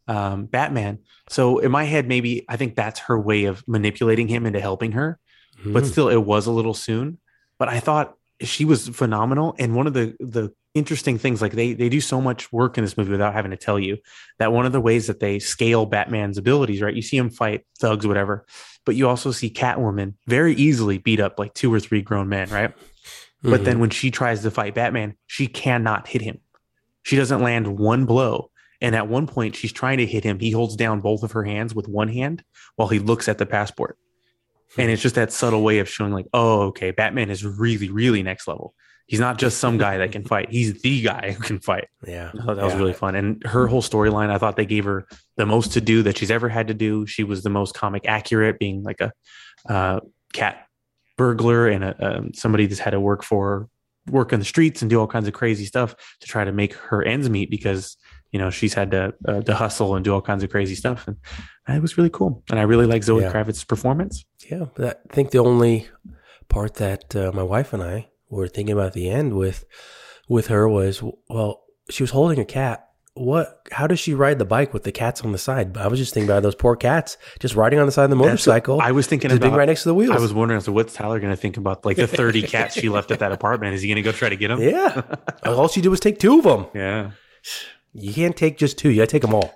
um, Batman. So in my head, maybe I think that's her way of manipulating him into helping her. But Hmm. still, it was a little soon. But I thought she was phenomenal. And one of the the interesting things, like they they do so much work in this movie without having to tell you that one of the ways that they scale Batman's abilities, right? You see him fight thugs, whatever, but you also see Catwoman very easily beat up like two or three grown men, right? But Mhm. then when she tries to fight Batman, she cannot hit him. She doesn't land one blow. And at one point, she's trying to hit him. He holds down both of her hands with one hand while he looks at the passport. And it's just that subtle way of showing, like, oh, okay, Batman is really, really next level. He's not just some guy that can [laughs] fight. He's the guy who can fight. yeah, I thought that was Yeah. really fun. And her whole storyline, I thought they gave her the most to do that she's ever had to do. She was the most comic accurate, being like a uh, cat burglar and a, um, somebody that's had to work for work in the streets and do all kinds of crazy stuff to try to make her ends meet because you know she's had to uh, to hustle and do all kinds of crazy stuff. And it was really cool. And I really like Zoe Yeah. Kravitz's performance. Yeah, I think the only part that uh, my wife and I were thinking about the end with with her was well, she was holding a cat. What? How does she ride the bike with the cats on the side? I was just thinking about those poor cats just riding on the side of the motorcycle. I was thinking just being right next to the wheels. I was wondering, so what's Tyler going to think about like the 30 [laughs] cats she left at that apartment? Is he going to go try to get them? yeah. [laughs] All she did was take two of them. Yeah. You can't take just two. You got to take them all.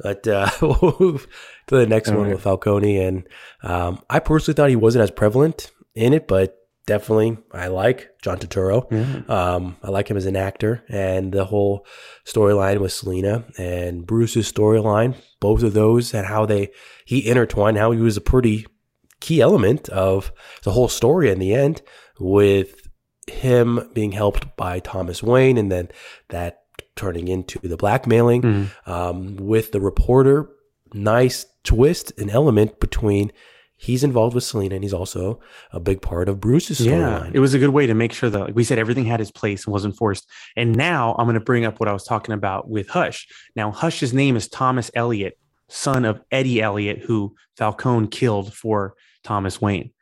But uh, we'll [laughs] move to the next All one right. with Falcone, and um, I personally thought he wasn't as prevalent in it, but definitely I like John Turturro. Yeah. Um, I like him as an actor, and the whole storyline with Selina and Bruce's storyline, both of those, and how they he intertwined, how he was a pretty key element of the whole story in the end, with him being helped by Thomas Wayne, and then that turning into the blackmailing Mhm. um, with the reporter. Nice twist and element between he's involved with Selina, and he's also a big part of Bruce's storyline. Yeah, it was a good way to make sure that, like we said, everything had its place and wasn't forced. And now I'm going to bring up what I was talking about with Hush. Now, Hush's name is Thomas Elliot, son of Eddie Elliot, who Falcone killed for Thomas Wayne.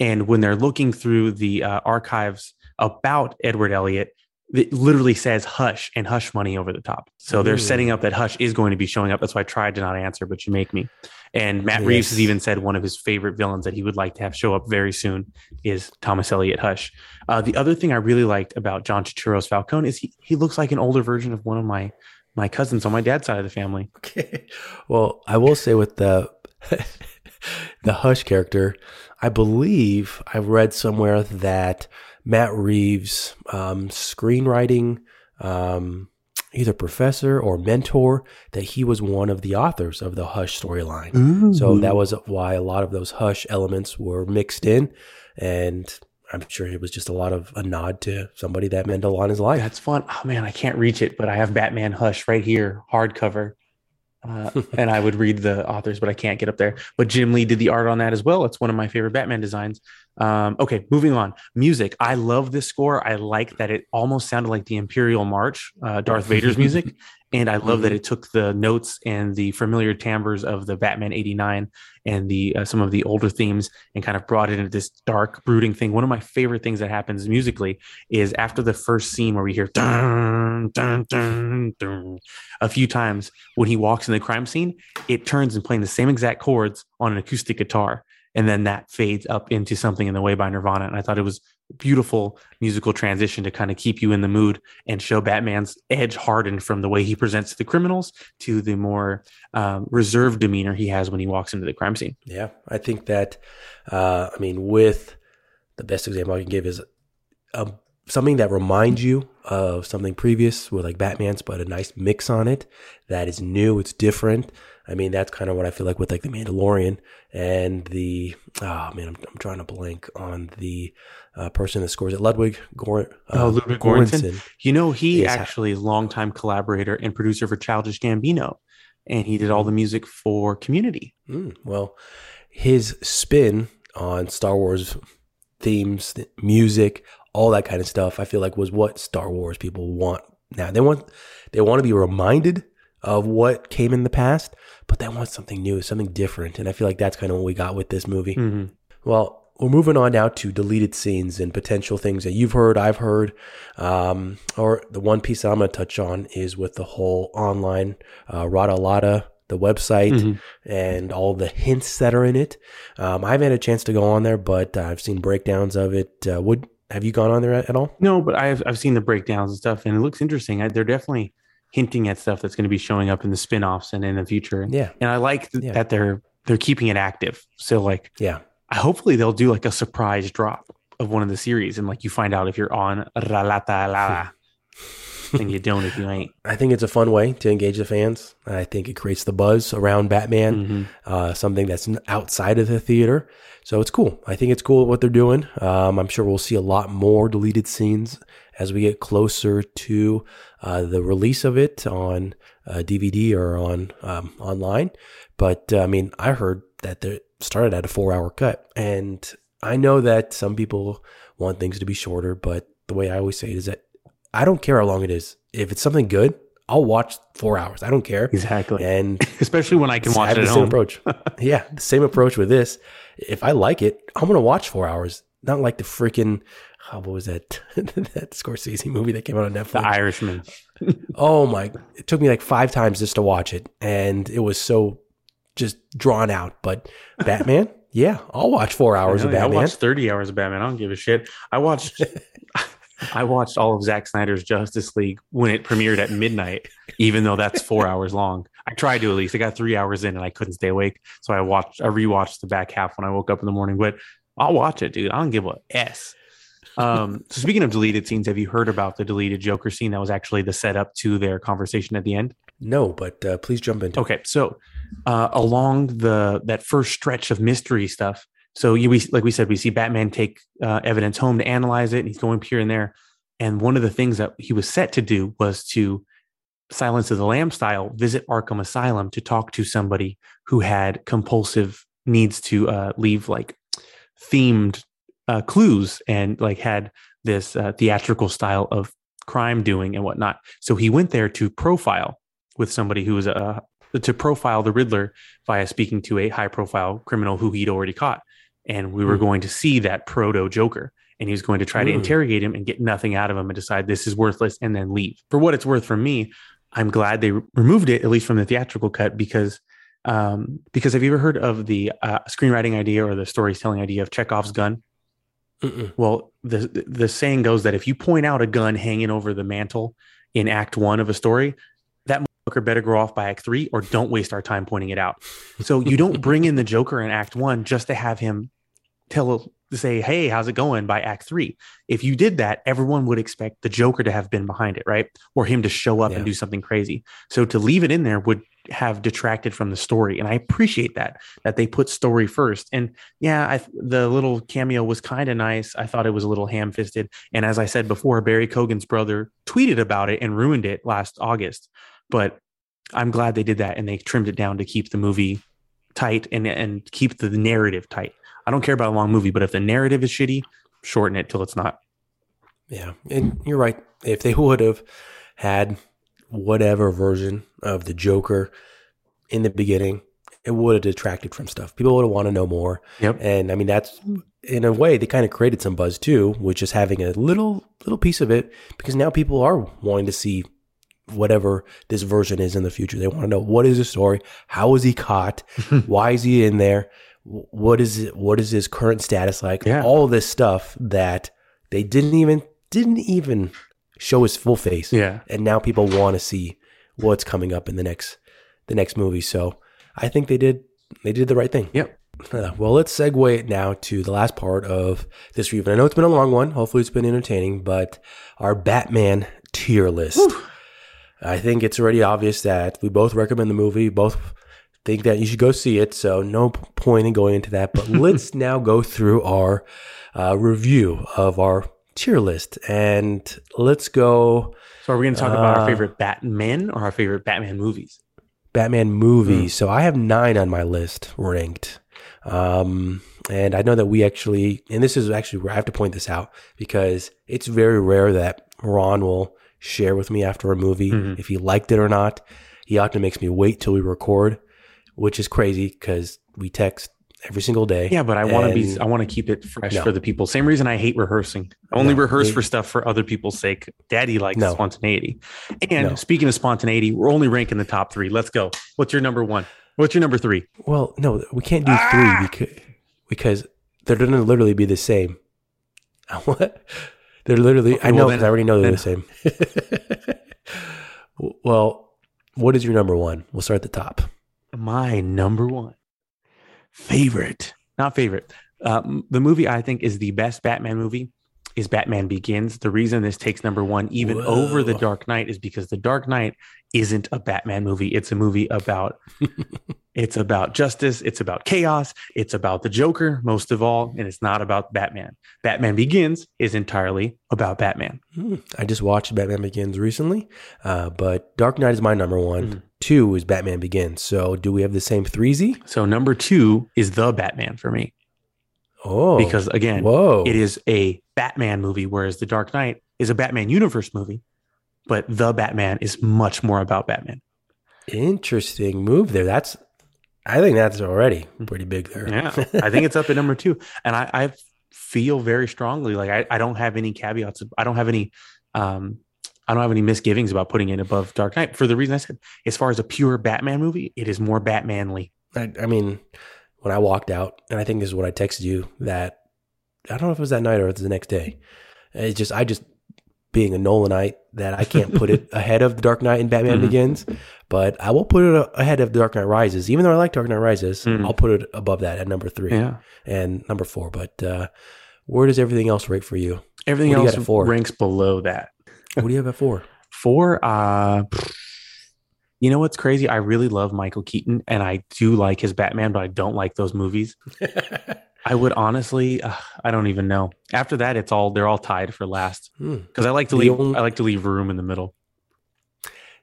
And when they're looking through the uh, archives about Edward Elliot, it literally says Hush and Hush money over the top. So they're Ooh. setting up that Hush is going to be showing up. That's why I tried to not answer, but you make me. And Matt Reeves has even said one of his favorite villains that he would like to have show up very soon is Thomas Elliot Hush. Uh, the other thing I really liked about John Turturro's Falcone is he, he looks like an older version of one of my my cousins on my dad's side of the family. Okay. Well, I will say with the [laughs] the Hush character, I believe I read somewhere that Matt Reeves' um, screenwriting, um, either professor or mentor, that he was one of the authors of the Hush storyline. So that was why a lot of those Hush elements were mixed in, and I'm sure it was just a lot of a nod to somebody that meant a lot in his life. That's fun. Oh man, I can't reach it, but I have Batman Hush right here, hardcover. Uh, and I would read the authors, but I can't get up there. But Jim Lee did the art on that as well. It's one of my favorite Batman designs. Um, okay, moving on. Music. I love this score. I like that it almost sounded like the Imperial March, uh, Darth Vader's [laughs] music. And I love that it took the notes and the familiar timbres of the Batman 89 and the uh, some of the older themes and kind of brought it into this dark, brooding thing. One of my favorite things that happens musically is after the first scene where we hear dun, dun, dun, dun, a few times when he walks in the crime scene, it turns and playing the same exact chords on an acoustic guitar. And then that fades up into something in the way by Nirvana. And I thought it was beautiful musical transition to kind of keep you in the mood and show Batman's edge hardened from the way he presents the criminals to the more um, reserved demeanor he has when he walks into the crime scene. Yeah, I think that. Uh, I mean, with the best example I can give is um, something that reminds you of something previous with like Batman's, but a nice mix on it that is new. It's different. I mean, that's kind of what I feel like with like the Mandalorian and the. Oh man, I'm, I'm trying to blank on the uh, person that scores it. Ludwig Gor- uh, Oh, Ludwig Göransson. You know, he actually is longtime collaborator and producer for Childish Gambino, and he did all the music for Community. Mm, well, his spin on Star Wars themes, th- music, all that kind of stuff, I feel like was what Star Wars people want now. They want they want to be reminded of what came in the past, but they want something new, something different, and I feel like that's kind of what we got with this movie. Mhm. Well, we're moving on now to deleted scenes and potential things that you've heard, I've heard. Um, or the one piece I'm going to touch on is with the whole online uh, Rata Alada the website Mhm. and all the hints that are in it. Um, I haven't had a chance to go on there, but I've seen breakdowns of it. Uh, would have you gone on there at, at all? No, but I've I've seen the breakdowns and stuff, and it looks interesting. I, they're definitely hinting at stuff that's going to be showing up in the spin-offs and in the future. And, Yeah, and I like th- Yeah. that they're they're keeping it active. So like, yeah, I hopefully they'll do like a surprise drop of one of the series, and like you find out if you're on Ralata Lala, [laughs] and you don't if you ain't. I think it's a fun way to engage the fans. I think it creates the buzz around Batman. Mhm. uh, something that's outside of the theater. So it's cool. I think it's cool what they're doing. Um, I'm sure we'll see a lot more deleted scenes as we get closer to uh, the release of it on uh, DVD or on um, online. But uh, I mean, I heard that they started at a four hour cut, and I know that some people want things to be shorter. But the way I always say it is that I don't care how long it is. If it's something good, I'll watch four hours. I don't care. Exactly. And [laughs] Especially when I can watch have it the at same home. approach. [laughs] yeah, the same approach with this. If I like it, I'm gonna watch four hours. Not like the freaking oh, what was that [laughs] that Scorsese movie that came out on Netflix? The? Irishman. [laughs] oh my! It took me like five times just to watch it, and it was so just drawn out. But Batman, [laughs] yeah, I'll watch four hours of know, I Batman. watched 30 hours of Batman. I don't give a shit. I watched I watched all of Zack Snyder's Justice League when it premiered at midnight, even though that's four hours long. I tried to at least. I got three hours in and I couldn't stay awake. So I watched I rewatched the back half when I woke up in the morning. But I'll watch it, dude. I don't give a S. Um, so speaking of deleted scenes, have you heard about the deleted Joker scene that was actually the setup to their conversation at the end? no, but uh, please jump into. Okay, so uh, along the that first stretch of mystery stuff, so you we like we said, we see Batman take uh, evidence home to analyze it, and he's going here and there. And one of the things that he was set to do was to Silence of the Lamb style visit Arkham Asylum to talk to somebody who had compulsive needs to uh, leave like themed uh, clues and like had this uh, theatrical style of crime doing and whatnot. So he went there to profile with somebody who was a to profile the Riddler via speaking to a high profile criminal who he'd already caught. And we were Hmm. going to see that proto Joker. And he was going to try to Hmm. interrogate him and get nothing out of him and decide this is worthless and then leave. For what it's worth for me, I'm glad they re- removed it, at least from the theatrical cut, because um, because have you ever heard of the uh, screenwriting idea or the storytelling idea of Chekhov's gun? Mm-mm. Well, the the saying goes that if you point out a gun hanging over the mantle in Act One of a story, that motherfucker better grow off by Act Three, or don't waste our time pointing it out. So you don't bring in the Joker in Act One just to have him tell say, "Hey, how's it going?" by Act Three. If you did that, everyone would expect the Joker to have been behind it, right, or him to show up Yeah. and do something crazy. So to leave it in there would have detracted from the story, and I appreciate that that they put story first. And yeah, I, the little cameo was kind of nice. I thought it was a little ham fisted. And as I said before, Barry Keoghan's brother tweeted about it and ruined it last August. But I'm glad they did that and they trimmed it down to keep the movie tight and, and keep the narrative tight. I don't care about a long movie, but if the narrative is shitty, shorten it till it's not. Yeah, and you're right. If they would have had whatever version of the Joker in the beginning, it would have detracted from stuff. People would have want to know more. Yep. And I mean, that's in a way they kind of created some buzz too, which is having a little little piece of it because now people are wanting to see whatever this version is in the future. They want to know what is the story, how was he caught, [laughs] why is he in there, what is it, what is his current status like, Yeah. all this stuff that they didn't even didn't even show his full face Yeah. and now people want to see what's coming up in the next the next movie. So I think they did they did the right thing. Yep. [laughs] Uh, well, let's segue it now to the last part of this review. And I know it's been a long one. Hopefully, it's been entertaining. But our Batman tier list. I think it's already obvious that we both recommend the movie. Both think that you should go see it. So no point in going into that. But [laughs] let's now go through our uh, review of our tier list, and let's go So are we going to talk about Uh, our favorite Batman or our favorite Batman movies? Batman movies. So I have nine on my list ranked. Um, and I know that we actually, and this is actually where I have to point this out because it's very rare that Ron will share with me after a movie Mhm. if he liked it or not. He often makes me wait till we record, which is crazy because we text every single day. Yeah, but I want to be I want to keep it fresh No. for the people. Same reason I hate rehearsing. I only No, rehearse it- for stuff for other people's sake. Daddy likes No. spontaneity. And speaking of spontaneity, we're only ranking the top three. Let's go. What's your number one? What's your number three? Well, no, we can't do Ah! three because because they're going to literally be the same. [laughs] what? They're literally. Okay, I know well, then- I already know they're then- the same. [laughs] well, what is your number one? We'll start at the top. My number one favorite, not favorite. Um, the movie I think is the best Batman movie is Batman Begins. The reason this takes number one even over The Dark Knight is because The Dark Knight isn't a Batman movie. It's a movie about [laughs] it's about justice, it's about chaos, it's about the Joker most of all, and it's not about Batman. Batman Begins is entirely about Batman. Hmm, I just watched Batman Begins recently, uh, but Dark Knight is my number one. Mhm. Two is Batman Begins. So do we have the same three Z? So number two is the Batman for me Oh, because again, whoa, it is a Batman movie, whereas The Dark Knight is a Batman universe movie. But the Batman is much more about Batman. interesting move there. That's, I think that's already pretty big there. Yeah, [laughs] I think it's up at number two, and I, I feel very strongly like I, I don't have any caveats. I don't have any, um, I don't have any misgivings about putting it above Dark Knight for the reason I said. As far as a pure Batman movie, it is more Batmanly. I, I mean, when I walked out, and I think this is what I texted you that I don't know if it was that night or it was the next day. It's just I just being a Nolanite that I can't put it [laughs] ahead of the Dark Knight and Batman Mhm. Begins, but I will put it ahead of the Dark Knight Rises. Even though I like Dark Knight Rises, Mhm. I'll put it above that at number three Yeah, and number four. But uh, where does everything else rate for you? everything What else ranks below that. What do you have at four? Four, uh, you know what's crazy? I really love Michael Keaton, and I do like his Batman, but I don't like those movies. [laughs] I would honestly, uh, I don't even know. After that, it's all they're all tied for last Hmm. because I like to The leave. only- I like to leave room in the middle.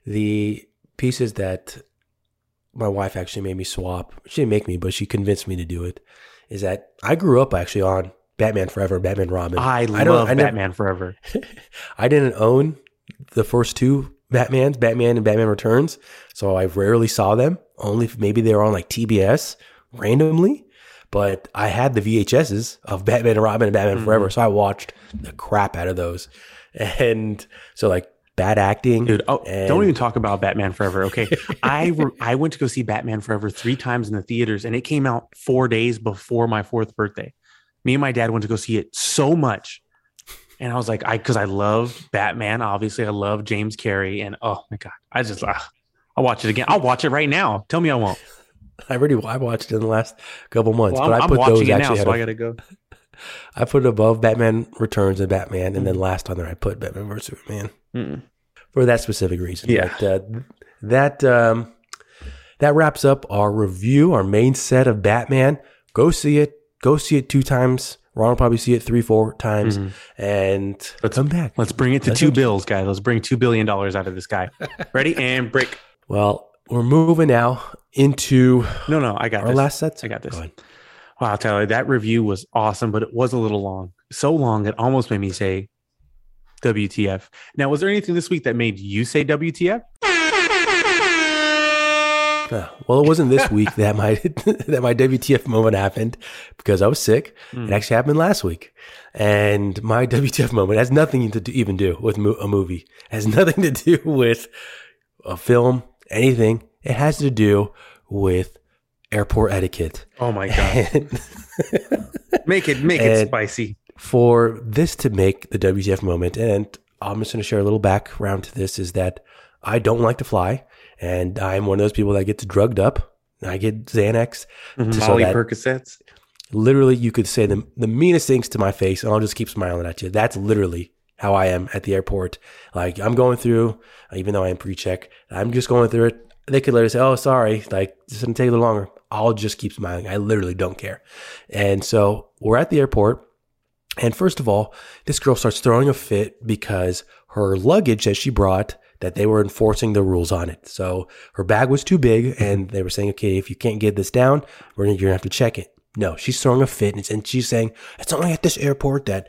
the pieces that my wife actually made me swap. She didn't make me, but she convinced me to do it. Is that I grew up actually on Batman Forever, Batman Robin. I, don't- love I never- Batman Forever. [laughs] I didn't own the first two Batmans, Batman and Batman Returns, so I rarely saw them. Only maybe they were on like TBS randomly. But I had the VHSs of Batman and Robin and Batman Mhm. Forever, so I watched the crap out of those. And so like bad acting, Dude, oh, and- don't even talk about Batman Forever. Okay, [laughs] I re- I went to go see Batman Forever three times in the theaters, and it came out four days before my fourth birthday. Me and my dad went to go see it so much, and I was like, I because I love Batman. Obviously, I love James Carrey, and oh my god, I just uh, I'll watch it again. I'll watch it right now. Tell me I won't. I already I watched it in the last couple months, Well, but I'm, I I'm put those watching it now, actually so I gotta go. [laughs] I put it above Batman Returns and Batman, and then Mm-hmm. last on there I put Batman vs Superman Mm. for that specific reason. Yeah. But, uh, that um, that wraps up our review, our main set of Batman. Go see it. Go see it two times. Ron will probably see it three, four times, Mhm. and Let's- come back. Let's bring it to That's two bills, guys. Let's bring two billion dollars out of this guy. [laughs] Ready and break. Well, we're moving now into No, no, I got our this. last sets. I got this. Go. Wow, Tyler, that review was awesome, but it was a little long. So long, it almost made me say WTF. Now, was there anything this week that made you say WTF? Uh, well, it wasn't this week that my [laughs] that my WTF moment happened because I was sick. Hmm. It actually happened last week, and my [laughs] WTF moment has nothing to do, even do with mo- a movie. It has [laughs] nothing to do with a film, anything. It has to do with airport etiquette. Oh my god. Make it make it spicy. for this to make the WTF moment, and I'm just going to share a little background to this, is that I don't like to fly, and I'm one of those people that gets drugged up. I get Xanax. Mm-hmm. so Molly Percocets. literally you could say the, the meanest things to my face and I'll just keep smiling at you. That's literally how I am at the airport. Like I'm going through, even though I am pre-check, I'm just going through it. They could literally say, "Oh, sorry, like this gonna take a little longer." I'll just keep smiling. I literally don't care. And so we're at the airport, and first of all, this girl starts throwing a fit because her luggage that she brought that they were enforcing the rules on it. So her bag was too big, mm-hmm. and they were saying, "Okay, if you can't get this down, we're gonna, you're gonna have to check it." No, she's throwing a fit, and, and she's saying, "It's only at this airport that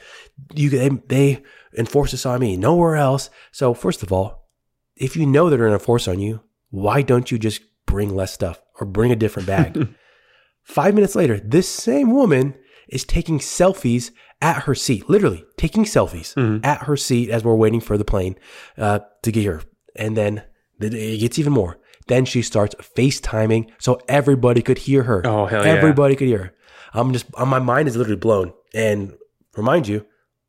you they, they enforce this on me, nowhere else." So first of all, if you know they're gonna enforce on you, why don't you just bring less stuff or bring a different bag? [laughs] Five minutes later, this same woman is taking selfies at her seat, literally taking selfies Mhm. at her seat as we're waiting for the plane uh, to get here. And then it gets even more. Then she starts FaceTiming so everybody could hear her. Oh, hell yeah. Everybody could hear her. I'm just, my mind is literally blown. And remind you,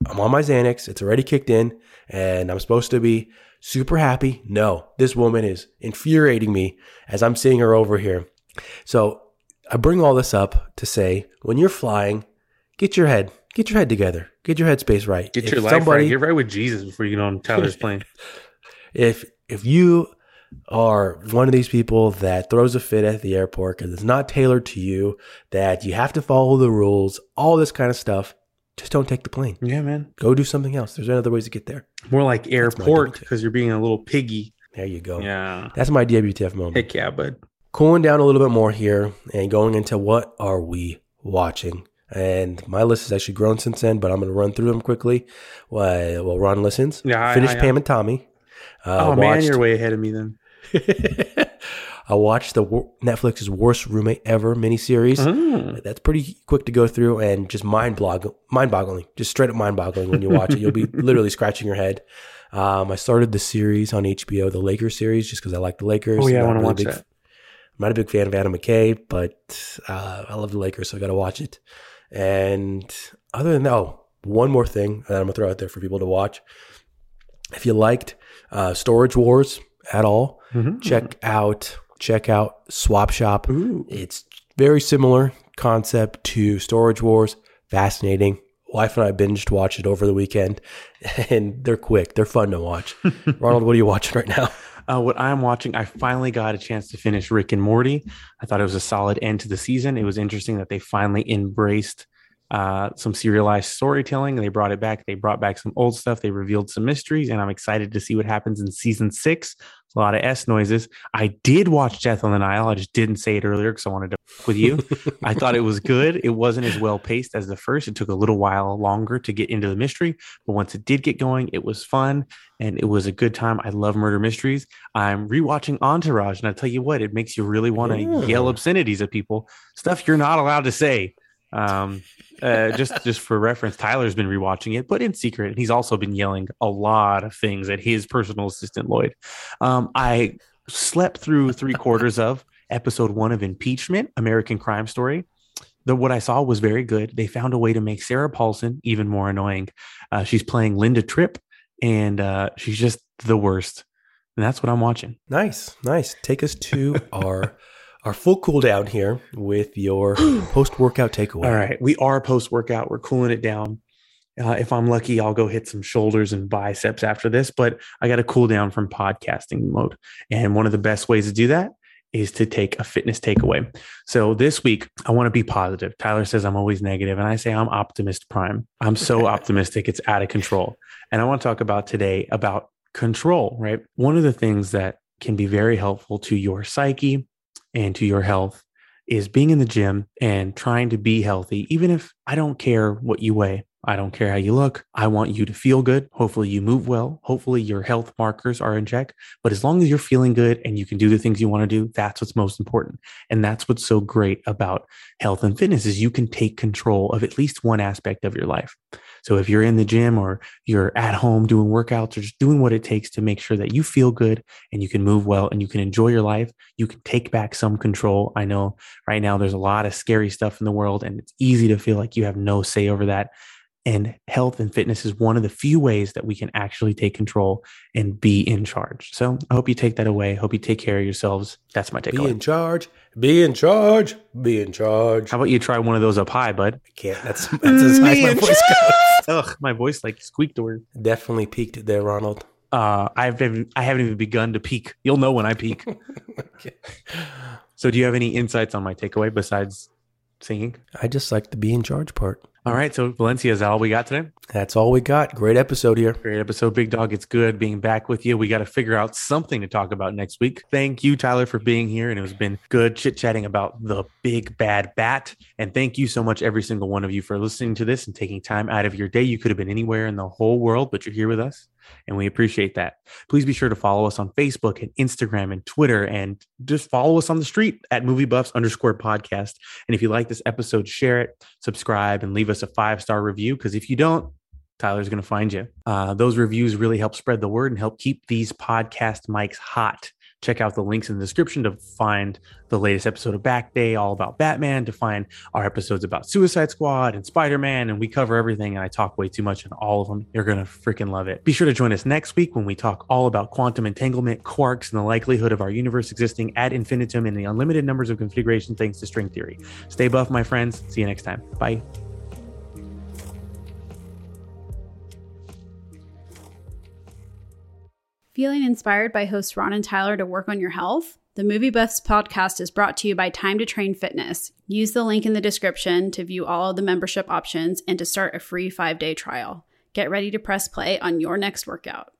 I'm on my Xanax. It's already kicked in and I'm supposed to be super happy. No, this woman is infuriating me as I'm seeing her over here. So I bring all this up to say when you're flying, get your head, get your head together, get your headspace right. Get If your life right. Get right with Jesus before you get on Tyler's plane. [laughs] if if you are one of these people that throws a fit at the airport because it's not tailored to you, that you have to follow the rules, all this kind of stuff, just don't take the plane. yeah, man. Go do something else. There's other ways to get there. More like airport because you're being a little piggy. There you go. Yeah. That's my DWTF moment. Heck yeah, bud. Cooling down a little bit more here and going into what are we watching? And my list has actually grown since then, but I'm going to run through them quickly while, while Ron listens. Yeah, I- Finished I- Pam and Tommy. Uh, oh, man, you're way ahead of me then. [laughs] I watched the Netflix's worst roommate ever miniseries. Mm. That's pretty quick to go through and just mind blog, mind boggling, just straight up mind boggling when you watch it. You'll be [laughs] literally scratching your head. Um, I started the series on HBO, the Lakers series, just because I like the Lakers. Oh, yeah, I want to really watch big, that. I'm not a big fan of Adam McKay, but uh, I love the Lakers, so I got to watch it. And other than that, oh, one more thing that I'm gonna throw out there for people to watch. If you liked uh, Storage Wars at all, Mhm. check out check out Swap Shop. Ooh. It's very similar concept to Storage Wars. Fascinating. Wife and I binged watched it over the weekend, [laughs] and they're quick. They're fun to watch. [laughs] Ronald, what are you watching right now? Uh, what I'm watching, I finally got a chance to finish Rick and Morty. I thought it was a solid end to the season. It was interesting that they finally embraced uh, some serialized storytelling. And they brought it back. They brought back some old stuff. They revealed some mysteries, and I'm excited to see what happens in season six. A lot of S noises. I did watch Death on the Nile. I just didn't say it earlier because I wanted to f- with you. [laughs] I thought it was good. It wasn't as well paced as the first. It took a little while longer to get into the mystery, but once it did get going, it was fun and it was a good time. I love murder mysteries. I'm rewatching Entourage, and I tell you what, it makes you really want to Yeah. yell obscenities at people, stuff you're not allowed to say. Um, uh, just just for reference, Tyler's been rewatching it, but in secret, and he's also been yelling a lot of things at his personal assistant Lloyd. Um, I slept through three quarters of episode one of Impeachment, American Crime Story. The what I saw was very good. They found a way to make Sarah Paulson even more annoying. Uh, she's playing Linda Tripp, and uh, she's just the worst. And that's what I'm watching. Nice, nice. Take us to [laughs] our our full cool down here with your [gasps] post workout takeaway. All right, we are post workout. We're cooling it down. Uh, if I'm lucky, I'll go hit some shoulders and biceps after this, but I got to cool down from podcasting mode. And one of the best ways to do that is to take a fitness takeaway. So this week, I want to be positive. Tyler says I'm always negative, and I say I'm optimist prime. I'm so [laughs] optimistic, it's out of control. And I want to talk about today about control, right? One of the things that can be very helpful to your psyche and to your health is being in the gym and trying to be healthy, even if I don't care what you weigh. I don't care how you look. I want you to feel good. Hopefully, you move well. Hopefully, your health markers are in check. But as long as you're feeling good and you can do the things you want to do, that's what's most important. And that's what's so great about health and fitness is you can take control of at least one aspect of your life. So if you're in the gym or you're at home doing workouts or just doing what it takes to make sure that you feel good and you can move well and you can enjoy your life, you can take back some control. I know right now there's a lot of scary stuff in the world and it's easy to feel like you have no say over that. And health and fitness is one of the few ways that we can actually take control and be in charge. So I hope you take that away. Hope you take care of yourselves. That's my takeaway. Be in charge. Be in charge. Be in charge. How about you try one of those up high, bud? I can't. That's [laughs] that's as high as my voice goes. Ugh, my voice like squeaked or. Definitely peaked there, Ronald. Uh, I've been, I haven't even begun to peak. You'll know when I peak. [laughs] So, do you have any insights on my takeaway besides singing? I just like the be in charge part. All right. So, Valencia, is that all we got today? That's all we got. Great episode here. Great episode, Big Dog. It's good being back with you. We got to figure out something to talk about next week. Thank you, Tyler, for being here. And it has been good chit chatting about the big bad bat. And thank you so much, every single one of you, for listening to this and taking time out of your day. You could have been anywhere in the whole world, but you're here with us. And we appreciate that. Please be sure to follow us on Facebook and Instagram and Twitter, and just follow us on the street at Movie Buffs underscore podcast. And if you like this episode, share it, subscribe, and leave us a five star review. Because if you don't, Tyler's going to find you. Uh, those reviews really help spread the word and help keep these podcast mics hot check out the links in the description to find the latest episode of BackDay, all about Batman, to find our episodes about Suicide Squad and Spider Man. And we cover everything. And I talk way too much in all of them. You're going to freaking love it. Be sure to join us next week when we talk all about quantum entanglement, quarks, and the likelihood of our universe existing ad infinitum in the unlimited numbers of configuration thanks to string theory. Stay buff, my friends. See you next time. Bye. Feeling inspired by hosts Ron and Tyler to work on your health? The Movie Buffs podcast is brought to you by Time 2 Train Fitness. Use the link in the description to view all of the membership options and to start a free five day trial. Get ready to press play on your next workout.